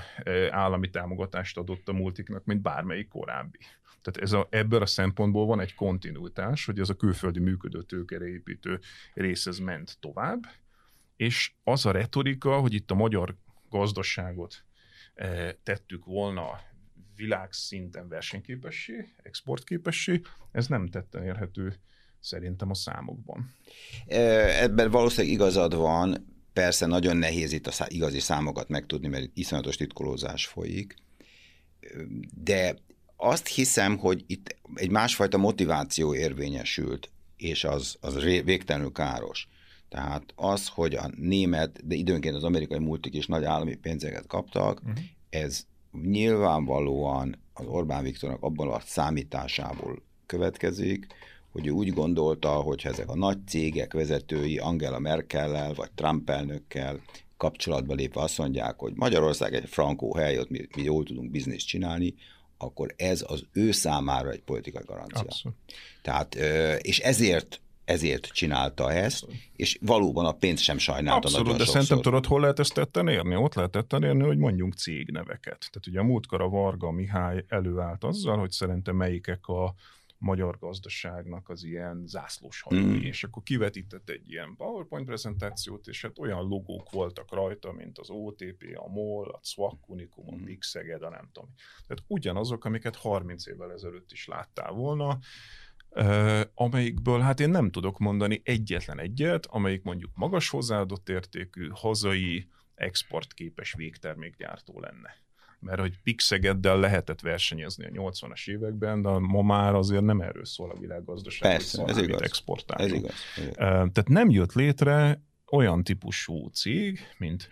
állami támogatást adott a multiknak, mint bármelyik korábbi. Tehát ez a, ebből a szempontból van egy kontinuitás, hogy ez a külföldi működő tőkereépítő rész ez ment tovább, és az a retorika, hogy itt a magyar gazdaságot tettük volna világszinten versenyképessé, exportképessé, ez nem tetten érhető szerintem a számokban. Ebben valószínűleg igazad van, persze nagyon nehéz itt a igazi számokat megtudni, mert iszonyatos titkolózás folyik, de azt hiszem, hogy itt egy másfajta motiváció érvényesült, és az, az végtelenül káros. Tehát az, hogy a német, de időnként az amerikai multik is nagy állami pénzeket kaptak, uh-huh. ez nyilvánvalóan az Orbán Viktornak abban a számításából következik, hogy ő úgy gondolta, hogy ezek a nagy cégek vezetői Angela Merkellel vagy Trump elnökkel kapcsolatba lépve azt mondják, hogy Magyarország egy frankó hely, ott mi, mi jól tudunk bizniszt csinálni, akkor ez az ő számára egy politikai garancia. Abszolút. Tehát, és ezért ezért csinálta ezt, és valóban a pénzt sem sajnálta Abszolút, nagyon de sokszor. szerintem tudod, hol lehet ezt tetten érni? Ott lehet tetten érni, hogy mondjunk cégneveket. Tehát ugye a múltkor a Varga Mihály előállt azzal, hogy szerintem melyikek a magyar gazdaságnak az ilyen zászlós hajói, mm. és akkor kivetített egy ilyen PowerPoint prezentációt, és hát olyan logók voltak rajta, mint az OTP, a MOL, a CWAC Unicum, a Big Szeged, a nem tudom. Tehát ugyanazok, amiket 30 évvel ezelőtt is láttál volna, amelyikből hát én nem tudok mondani egyetlen egyet, amelyik mondjuk magas hozzáadott értékű, hazai, exportképes végtermékgyártó lenne. Mert hogy Pixegeddel lehetett versenyezni a 80-as években, de ma már azért nem erről szól a világgazdaság, Persze, ez igaz. exportáljuk. Ez igaz. Igaz. Tehát nem jött létre olyan típusú cég, mint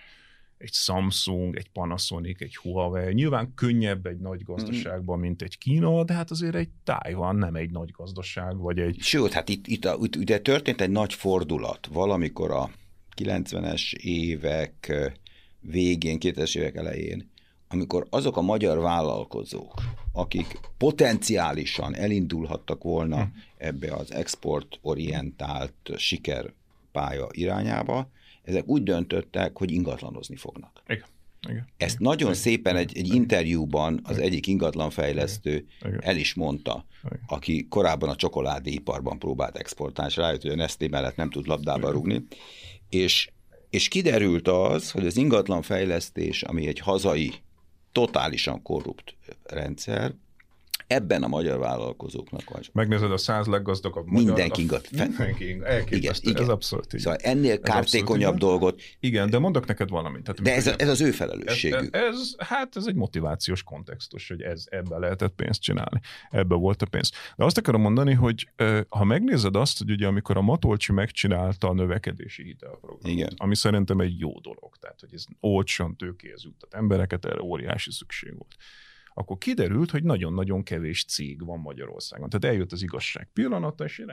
egy Samsung, egy Panasonic, egy Huawei. Nyilván könnyebb egy nagy gazdaságban, mint egy Kína, de hát azért egy Taiwan nem egy nagy gazdaság, vagy egy... Sőt, hát itt, itt, itt ugye történt egy nagy fordulat valamikor a 90-es évek végén, 2000-es évek elején, amikor azok a magyar vállalkozók, akik potenciálisan elindulhattak volna hm. ebbe az exportorientált sikerpálya irányába, ezek úgy döntöttek, hogy ingatlanozni fognak. Igen. Igen. Ezt Igen. nagyon Igen. szépen egy, egy interjúban az Igen. egyik ingatlanfejlesztő Igen. el is mondta, Igen. aki korábban a csokoládéiparban próbált exportálni, és rájött, hogy a Nestlé mellett nem tud labdába Igen. rugni, és, és kiderült az, hogy az ingatlanfejlesztés, ami egy hazai, totálisan korrupt rendszer, ebben a magyar vállalkozóknak van. Megnézed a száz leggazdagabb Mindenki magyar... Mindenki ingat. Igen, igen. Ez abszolút így. Szóval ennél kártékonyabb dolgot. Igen, de mondok neked valamit. Tehát, de ez, ez az ő felelősségük. Ez, ez, hát ez egy motivációs kontextus, hogy ez, ebben lehetett pénzt csinálni. Ebben volt a pénz. De azt akarom mondani, hogy ha megnézed azt, hogy ugye amikor a Matolcsi megcsinálta a növekedési hitelprogramot, Igen. ami szerintem egy jó dolog, tehát hogy ez olcsón tőkéhez juttat embereket, erre óriási szükség volt akkor kiderült, hogy nagyon-nagyon kevés cég van Magyarországon. Tehát eljött az igazság pillanata, és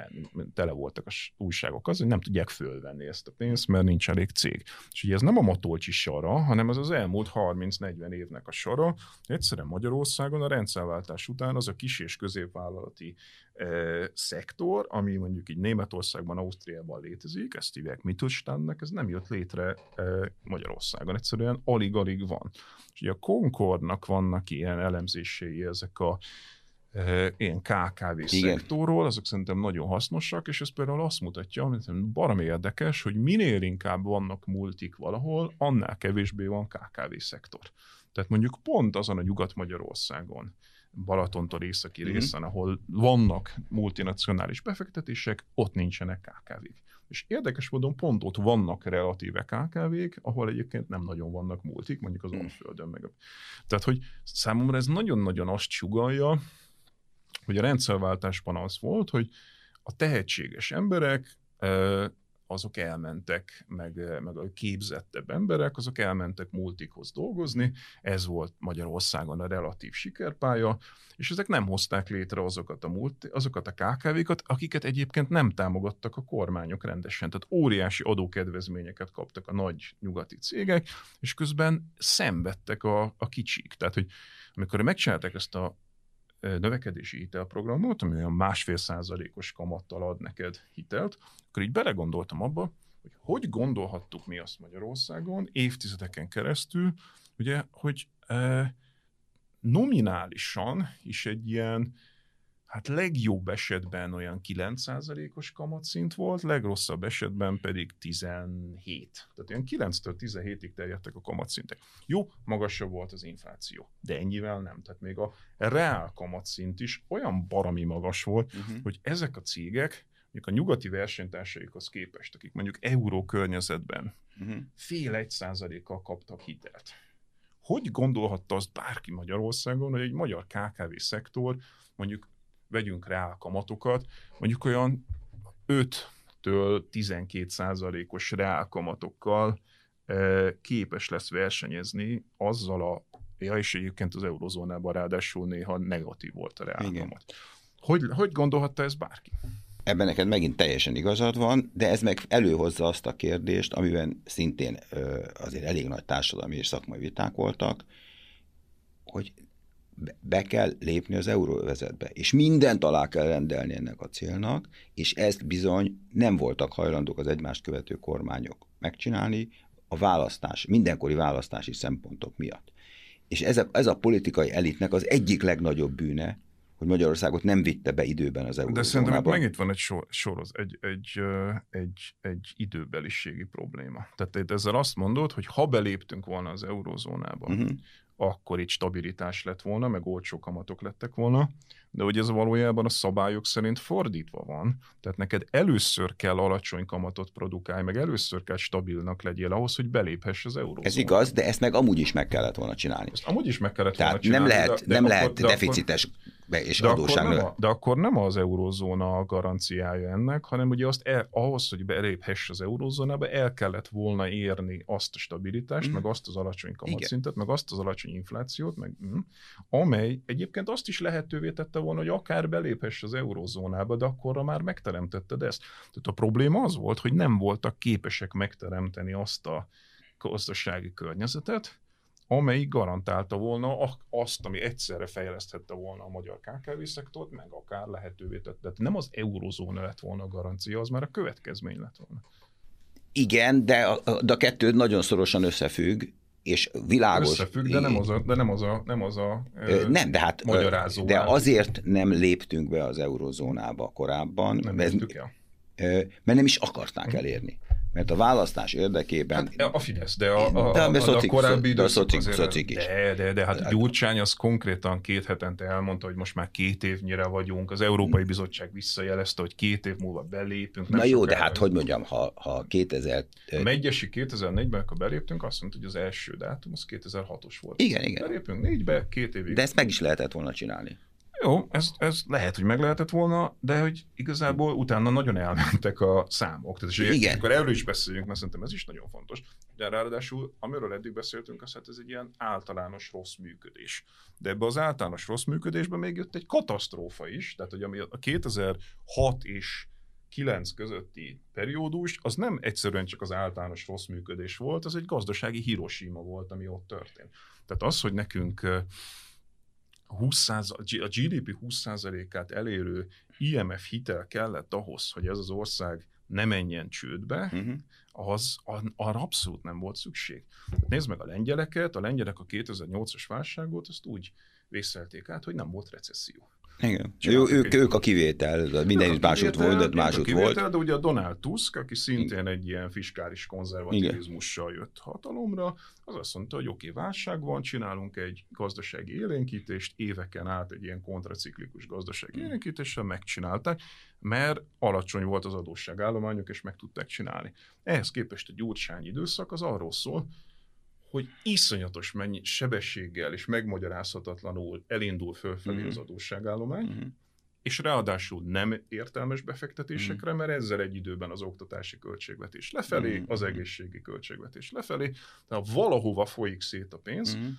tele voltak a újságok az, hogy nem tudják fölvenni ezt a pénzt, mert nincs elég cég. És ugye ez nem a Matolcsi sara, hanem ez az elmúlt 30-40 évnek a sara. Egyszerűen Magyarországon a rendszerváltás után az a kis és középvállalati e, szektor, ami mondjuk így Németországban, Ausztriában létezik, ezt hívják Mittelstandnak, ez nem jött létre e, Magyarországon. Egyszerűen alig-alig van. Ugye a Concordnak vannak ilyen elemzései ezek a e, ilyen KKV Igen. szektorról, azok szerintem nagyon hasznosak, és ez például azt mutatja, hogy baromi érdekes, hogy minél inkább vannak multik valahol, annál kevésbé van KKV szektor. Tehát mondjuk pont azon a Nyugat-Magyarországon, Balatontól északi mm-hmm. részen, ahol vannak multinacionális befektetések, ott nincsenek KKV-k. És érdekes módon pont ott vannak relatíve KKV-k, ahol egyébként nem nagyon vannak multik, mondjuk az Alföldön meg. Tehát, hogy számomra ez nagyon-nagyon azt sugalja, hogy a rendszerváltásban az volt, hogy a tehetséges emberek azok elmentek, meg, meg a képzettebb emberek, azok elmentek multikhoz dolgozni, ez volt Magyarországon a relatív sikerpálya, és ezek nem hozták létre azokat a, multi, azokat a KKV-kat, akiket egyébként nem támogattak a kormányok rendesen. Tehát óriási adókedvezményeket kaptak a nagy nyugati cégek, és közben szenvedtek a, a kicsik. Tehát, hogy amikor megcsinálták ezt a növekedési hitelprogramot, ami olyan másfél százalékos kamattal ad neked hitelt, akkor így belegondoltam abba, hogy hogy gondolhattuk mi azt Magyarországon évtizedeken keresztül, ugye, hogy e, nominálisan is egy ilyen hát legjobb esetben olyan 9%-os kamatszint volt, legrosszabb esetben pedig 17. Tehát olyan 9-től 17-ig terjedtek a kamatszintek. Jó, magasabb volt az infláció, de ennyivel nem. Tehát még a reál kamatszint is olyan barami magas volt, uh-huh. hogy ezek a cégek, mondjuk a nyugati versenytársaikhoz képest, akik mondjuk euró környezetben uh-huh. fél egy százalékkal kaptak hitelt. Hogy gondolhatta azt bárki Magyarországon, hogy egy magyar KKV szektor mondjuk vegyünk rá a kamatokat, mondjuk olyan 5-től 12 százalékos reálkamatokkal képes lesz versenyezni azzal a, ja, és egyébként az eurozónában ráadásul néha negatív volt a reálkamat. Hogy, hogy gondolhatta ez bárki? Ebben neked megint teljesen igazad van, de ez meg előhozza azt a kérdést, amiben szintén azért elég nagy társadalmi és szakmai viták voltak, hogy be kell lépni az euróvezetbe, és mindent alá kell rendelni ennek a célnak, és ezt bizony nem voltak hajlandók az egymást követő kormányok megcsinálni a választás, mindenkori választási szempontok miatt. És ez a, ez a politikai elitnek az egyik legnagyobb bűne, hogy Magyarországot nem vitte be időben az eurózónába. De szerintem megint van egy sor, soroz, egy, egy, egy, egy időbeliségi probléma. Tehát ezzel azt mondod, hogy ha beléptünk volna az eurózónába, uh-huh akkor itt stabilitás lett volna, meg olcsó kamatok lettek volna, de hogy ez valójában a szabályok szerint fordítva van, tehát neked először kell alacsony kamatot produkálni, meg először kell stabilnak legyél ahhoz, hogy beléphess az euró. Ez igaz, de ezt meg amúgy is meg kellett volna csinálni. Ezt amúgy is meg kellett Tehát volna csinálni. nem lehet, de, de nem akkor, lehet deficites akkor, be és de adóság akkor, nem a, de akkor nem az eurózóna a garanciája ennek, hanem ugye azt el, ahhoz, hogy beléphess az eurózónába, el kellett volna érni azt a stabilitást, mm. meg azt az alacsony kamatszintet, meg azt az alacsony inflációt, meg, mm, amely egyébként azt is lehetővé tette volna, hogy akár beléphess az eurózónába, de akkorra már megteremtetted ezt. Tehát a probléma az volt, hogy nem voltak képesek megteremteni azt a gazdasági környezetet, amelyik garantálta volna azt, ami egyszerre fejleszthette volna a magyar KKV szektort, meg akár lehetővé tette. Tehát nem az eurozóna lett volna a garancia, az már a következmény lett volna. Igen, de a, de a kettő nagyon szorosan összefügg, és világos. Összefügg, de nem az a, de nem az a, nem az a nem, de hát, magyarázó. De azért nem léptünk be az eurozónába korábban. Nem mert, el. mert nem is akarták elérni mert a választás érdekében... Hát a Fidesz, de a, a, de a, a, a korábbi de a szocik, szocik is. De, de, de hát Gyurcsány az konkrétan két hetente elmondta, hogy most már két évnyire vagyunk, az Európai Bizottság visszajelezte, hogy két év múlva belépünk. Na jó, de hát hogy mondjam, ha, ha 2000... A Megyesi 2004-ben, amikor beléptünk, azt mondta, hogy az első dátum az 2006-os volt. Igen, igen. Belépünk négybe, két évig. De ezt meg is lehetett volna csinálni. Jó, ez, ez lehet, hogy meg lehetett volna, de hogy igazából utána nagyon elmentek a számok. Tehát, és Igen. akkor erről is beszéljünk, mert szerintem ez is nagyon fontos. De ráadásul, amiről eddig beszéltünk, az hát ez egy ilyen általános rossz működés. De ebbe az általános rossz működésben még jött egy katasztrófa is, tehát hogy ami a 2006 és 9 közötti periódus, az nem egyszerűen csak az általános rossz működés volt, az egy gazdasági Hiroshima volt, ami ott történt. Tehát az, hogy nekünk 20 a GDP 20%-át elérő IMF hitel kellett ahhoz, hogy ez az ország ne menjen csődbe, uh-huh. az arra abszolút nem volt szükség. Nézd meg a lengyeleket, a lengyelek a 2008-as válságot, azt úgy vészelték át, hogy nem volt recesszió. Igen. Ő, ők, ők a kivétel, minden is másút volt, de másút kivétel, volt. De ugye a Donald Tusk, aki szintén egy ilyen fiskális konzervativizmussal jött hatalomra, az azt mondta, hogy oké, okay, válság van, csinálunk egy gazdasági élénkítést, éveken át egy ilyen kontraciklikus gazdasági élénkítéssel megcsinálták, mert alacsony volt az adósságállományok, és meg tudták csinálni. Ehhez képest a gyurcsány időszak az arról szól, hogy iszonyatos mennyi sebességgel és megmagyarázhatatlanul elindul fölfelé mm-hmm. az adósságállomány, mm-hmm. és ráadásul nem értelmes befektetésekre, mm-hmm. mert ezzel egy időben az oktatási költségvetés lefelé, mm-hmm. az egészségi költségvetés lefelé, tehát valahova folyik szét a pénz, mm-hmm.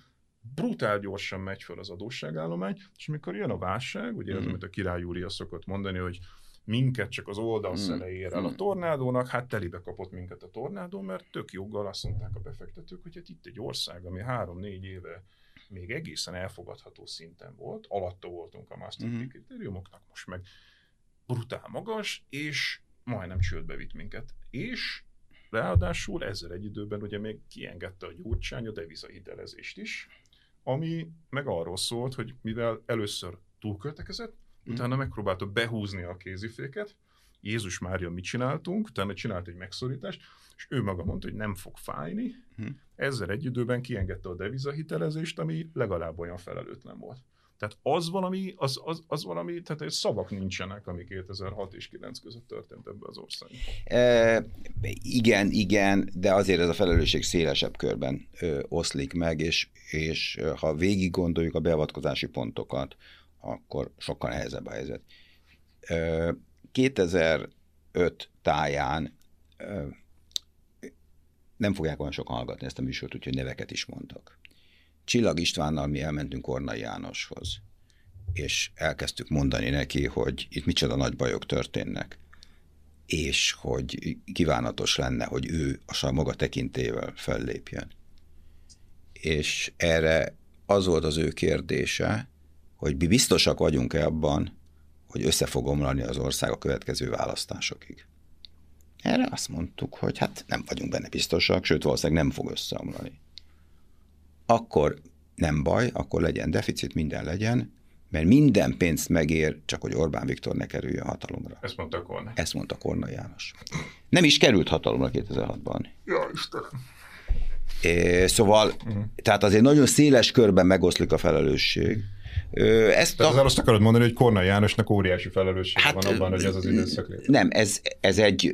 brutál gyorsan megy föl az adósságállomány, és mikor jön a válság, ugye mm-hmm. az, amit a király Júlia szokott mondani, hogy minket csak az oldalszele hmm. ér el a hmm. tornádónak, hát telibe kapott minket a tornádó, mert tök joggal azt mondták a befektetők, hogy hát itt egy ország, ami három-négy éve még egészen elfogadható szinten volt, alatta voltunk a Maastrichti mm. kritériumoknak, most meg brutál magas, és majdnem csődbe vitt minket. És ráadásul ezzel egy időben ugye még kiengedte a gyurcsány a devizahitelezést is, ami meg arról szólt, hogy mivel először túlköltekezett. Utána megpróbálta behúzni a kéziféket, Jézus Mária mit csináltunk, utána csinált egy megszorítást, és ő maga mondta, hogy nem fog fájni, hmm. ezzel egy időben kiengedte a devizahitelezést, ami legalább olyan felelőtlen volt. Tehát az valami, az, az, az valami, tehát szavak nincsenek, ami 2006 és 9 között történt ebbe az országban. E, igen, igen, de azért ez a felelősség szélesebb körben ö, oszlik meg, és, és ha végig gondoljuk a beavatkozási pontokat, akkor sokkal nehezebb a helyzet. 2005 táján nem fogják olyan sokan hallgatni ezt a műsort, úgyhogy neveket is mondtak. Csillag Istvánnal mi elmentünk Ornai Jánoshoz, és elkezdtük mondani neki, hogy itt micsoda nagy bajok történnek, és hogy kívánatos lenne, hogy ő a maga tekintével fellépjen. És erre az volt az ő kérdése, hogy mi biztosak vagyunk-e abban, hogy össze fog omlani az ország a következő választásokig. Erre azt mondtuk, hogy hát nem vagyunk benne biztosak, sőt valószínűleg nem fog összeomlani. Akkor nem baj, akkor legyen deficit, minden legyen, mert minden pénzt megér, csak hogy Orbán Viktor ne kerüljön hatalomra. Ezt mondta Korna. Ezt mondta Korna János. Nem is került hatalomra 2006-ban. Ja, Istenem. É, szóval, uh-huh. tehát azért nagyon széles körben megoszlik a felelősség. Ezt Tehát a... azt akarod mondani, hogy Korna Jánosnak óriási felelősség hát, van abban, hogy ez az időszak lép. Nem, ez, ez egy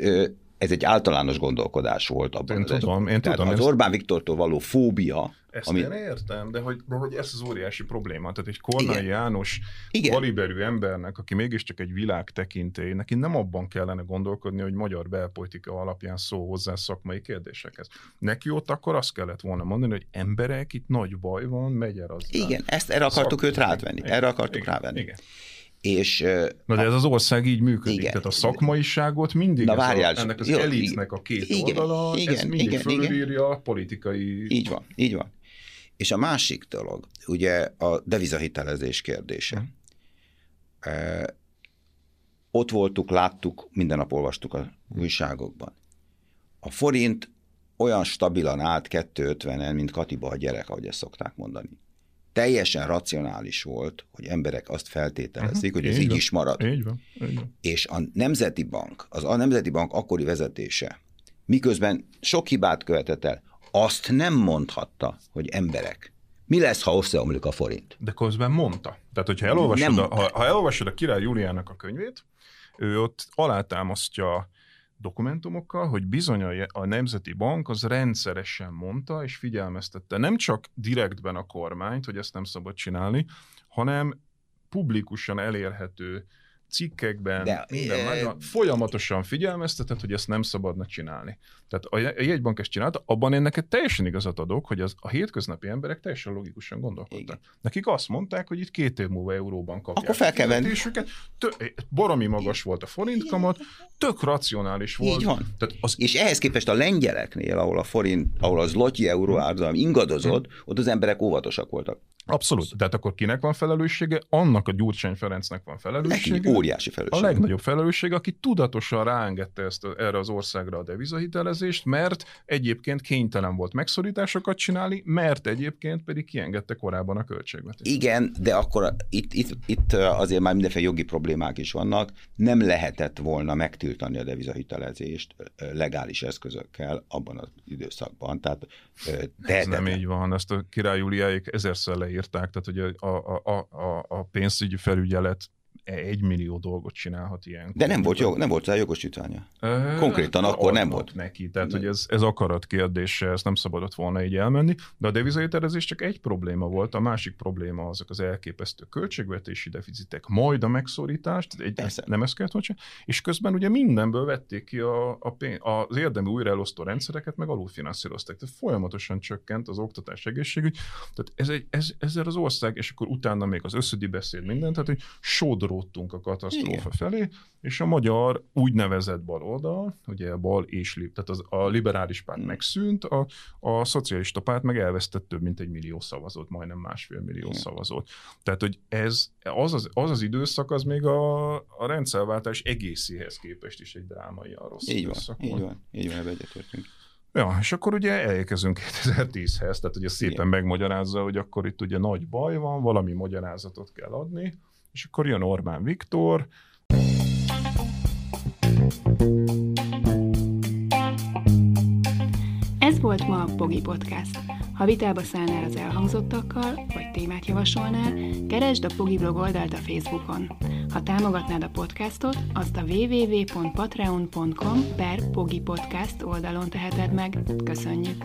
ez egy általános gondolkodás volt abban. Én tudom, én tudom. Az Orbán Viktortól való fóbia, ezt ami... én értem, de hogy, de hogy ez az óriási probléma. Tehát egy Kornai Igen. János Igen. kaliberű embernek, aki mégiscsak egy világ tekintély, neki nem abban kellene gondolkodni, hogy magyar belpolitika alapján szó hozzá szakmai kérdésekhez. Neki ott akkor azt kellett volna mondani, hogy emberek, itt nagy baj van, megy el az. Igen, ezt erre akartuk őt rávenni. Erre akartuk Igen. rávenni. Igen. És, Na de ez az ország így működik, igen, tehát a szakmaiságot mindig Na, várjál, ez a, ennek az jó, elitnek a két igen, oldala, igen, ez mindig igen, fölülírja a politikai... Így van, így van. És a másik dolog, ugye a devizahitelezés kérdése. Hmm. E, ott voltuk, láttuk, minden nap olvastuk a újságokban. A forint olyan stabilan állt 250-en, mint Katiba a gyerek, ahogy ezt szokták mondani. Teljesen racionális volt, hogy emberek azt feltételezik, uh-huh. hogy ez így, így is marad. Így van, így van. És a Nemzeti Bank, az a Nemzeti Bank akkori vezetése, miközben sok hibát követett el, azt nem mondhatta, hogy emberek. Mi lesz, ha összeomlik a forint? De közben mondta. Tehát, hogyha elolvasod, nem a, ha, ha elolvasod a király Júliának a könyvét, ő ott alátámasztja dokumentumokkal, hogy bizony a Nemzeti Bank az rendszeresen mondta és figyelmeztette nem csak direktben a kormányt, hogy ezt nem szabad csinálni, hanem publikusan elérhető cikkekben, De, minden, e... nagyon, folyamatosan figyelmeztetett, hogy ezt nem szabadna csinálni. Tehát a jegybank ezt csinálta, abban én neked teljesen igazat adok, hogy az, a hétköznapi emberek teljesen logikusan gondolkodtak. Igen. Nekik azt mondták, hogy itt két év múlva euróban kapják Akkor fel kell venni. Baromi magas volt a forint kamat, tök racionális volt. Így van. Tehát az... És ehhez képest a lengyeleknél, ahol a forint, ahol az lotyi euró árzam ingadozott, ott az emberek óvatosak voltak. Abszolút. Tehát akkor kinek van felelőssége? Annak a Gyurcsány Ferencnek van felelőssége. Neki óriási felelőssége. A legnagyobb felelősség, aki tudatosan ráengedte ezt a, erre az országra a devizahitelezést, mert egyébként kénytelen volt megszorításokat csinálni, mert egyébként pedig kiengedte korábban a költségvetést. Igen, de akkor itt, itt, itt azért már mindenféle jogi problémák is vannak. Nem lehetett volna megtiltani a devizahitelezést legális eszközökkel abban az időszakban. Tehát, Ez nem így van. Ezt a király Júliáik ezerszer leírták, tehát hogy a, a, a, a pénzügyi felügyelet egy millió dolgot csinálhat ilyen. De nem volt, jog, nem volt rá jogosítványa. Konkrétan uh, akkor nem volt. neki, tehát hogy ez, ez akarat kérdése, ez nem szabadott volna így elmenni, de a devizahitelezés csak egy probléma volt, a másik probléma azok az elképesztő költségvetési deficitek, majd a megszorítás, egy, nem ezt kellett volna és közben ugye mindenből vették ki a, a pénz, az érdemi újraelosztó rendszereket, meg alulfinanszírozták, tehát folyamatosan csökkent az oktatás egészségügy, tehát ez egy, ez, ezzel az ország, és akkor utána még az összödi beszél mindent, tehát hogy sódor sodródtunk a katasztrófa Igen. felé, és a magyar úgynevezett baloldal, ugye a bal és tehát az, a liberális párt hmm. megszűnt, a, a szocialista párt meg elvesztett több mint egy millió szavazót, majdnem másfél millió Igen. szavazót. Tehát, hogy ez, az, az, az az időszak, az még a, a rendszerváltás egészéhez képest is egy drámai a rossz így időszak van, volt. Így van, így van, egyetértünk. Ja, és akkor ugye elérkezünk 2010-hez, tehát ugye szépen Igen. megmagyarázza, hogy akkor itt ugye nagy baj van, valami magyarázatot kell adni, és akkor jön Orbán Viktor. Ez volt ma a Pogi Podcast. Ha vitába szállnál az elhangzottakkal, vagy témát javasolnál, keresd a Pogi blog oldalt a Facebookon. Ha támogatnád a podcastot, azt a www.patreon.com per Pogi Podcast oldalon teheted meg. Köszönjük!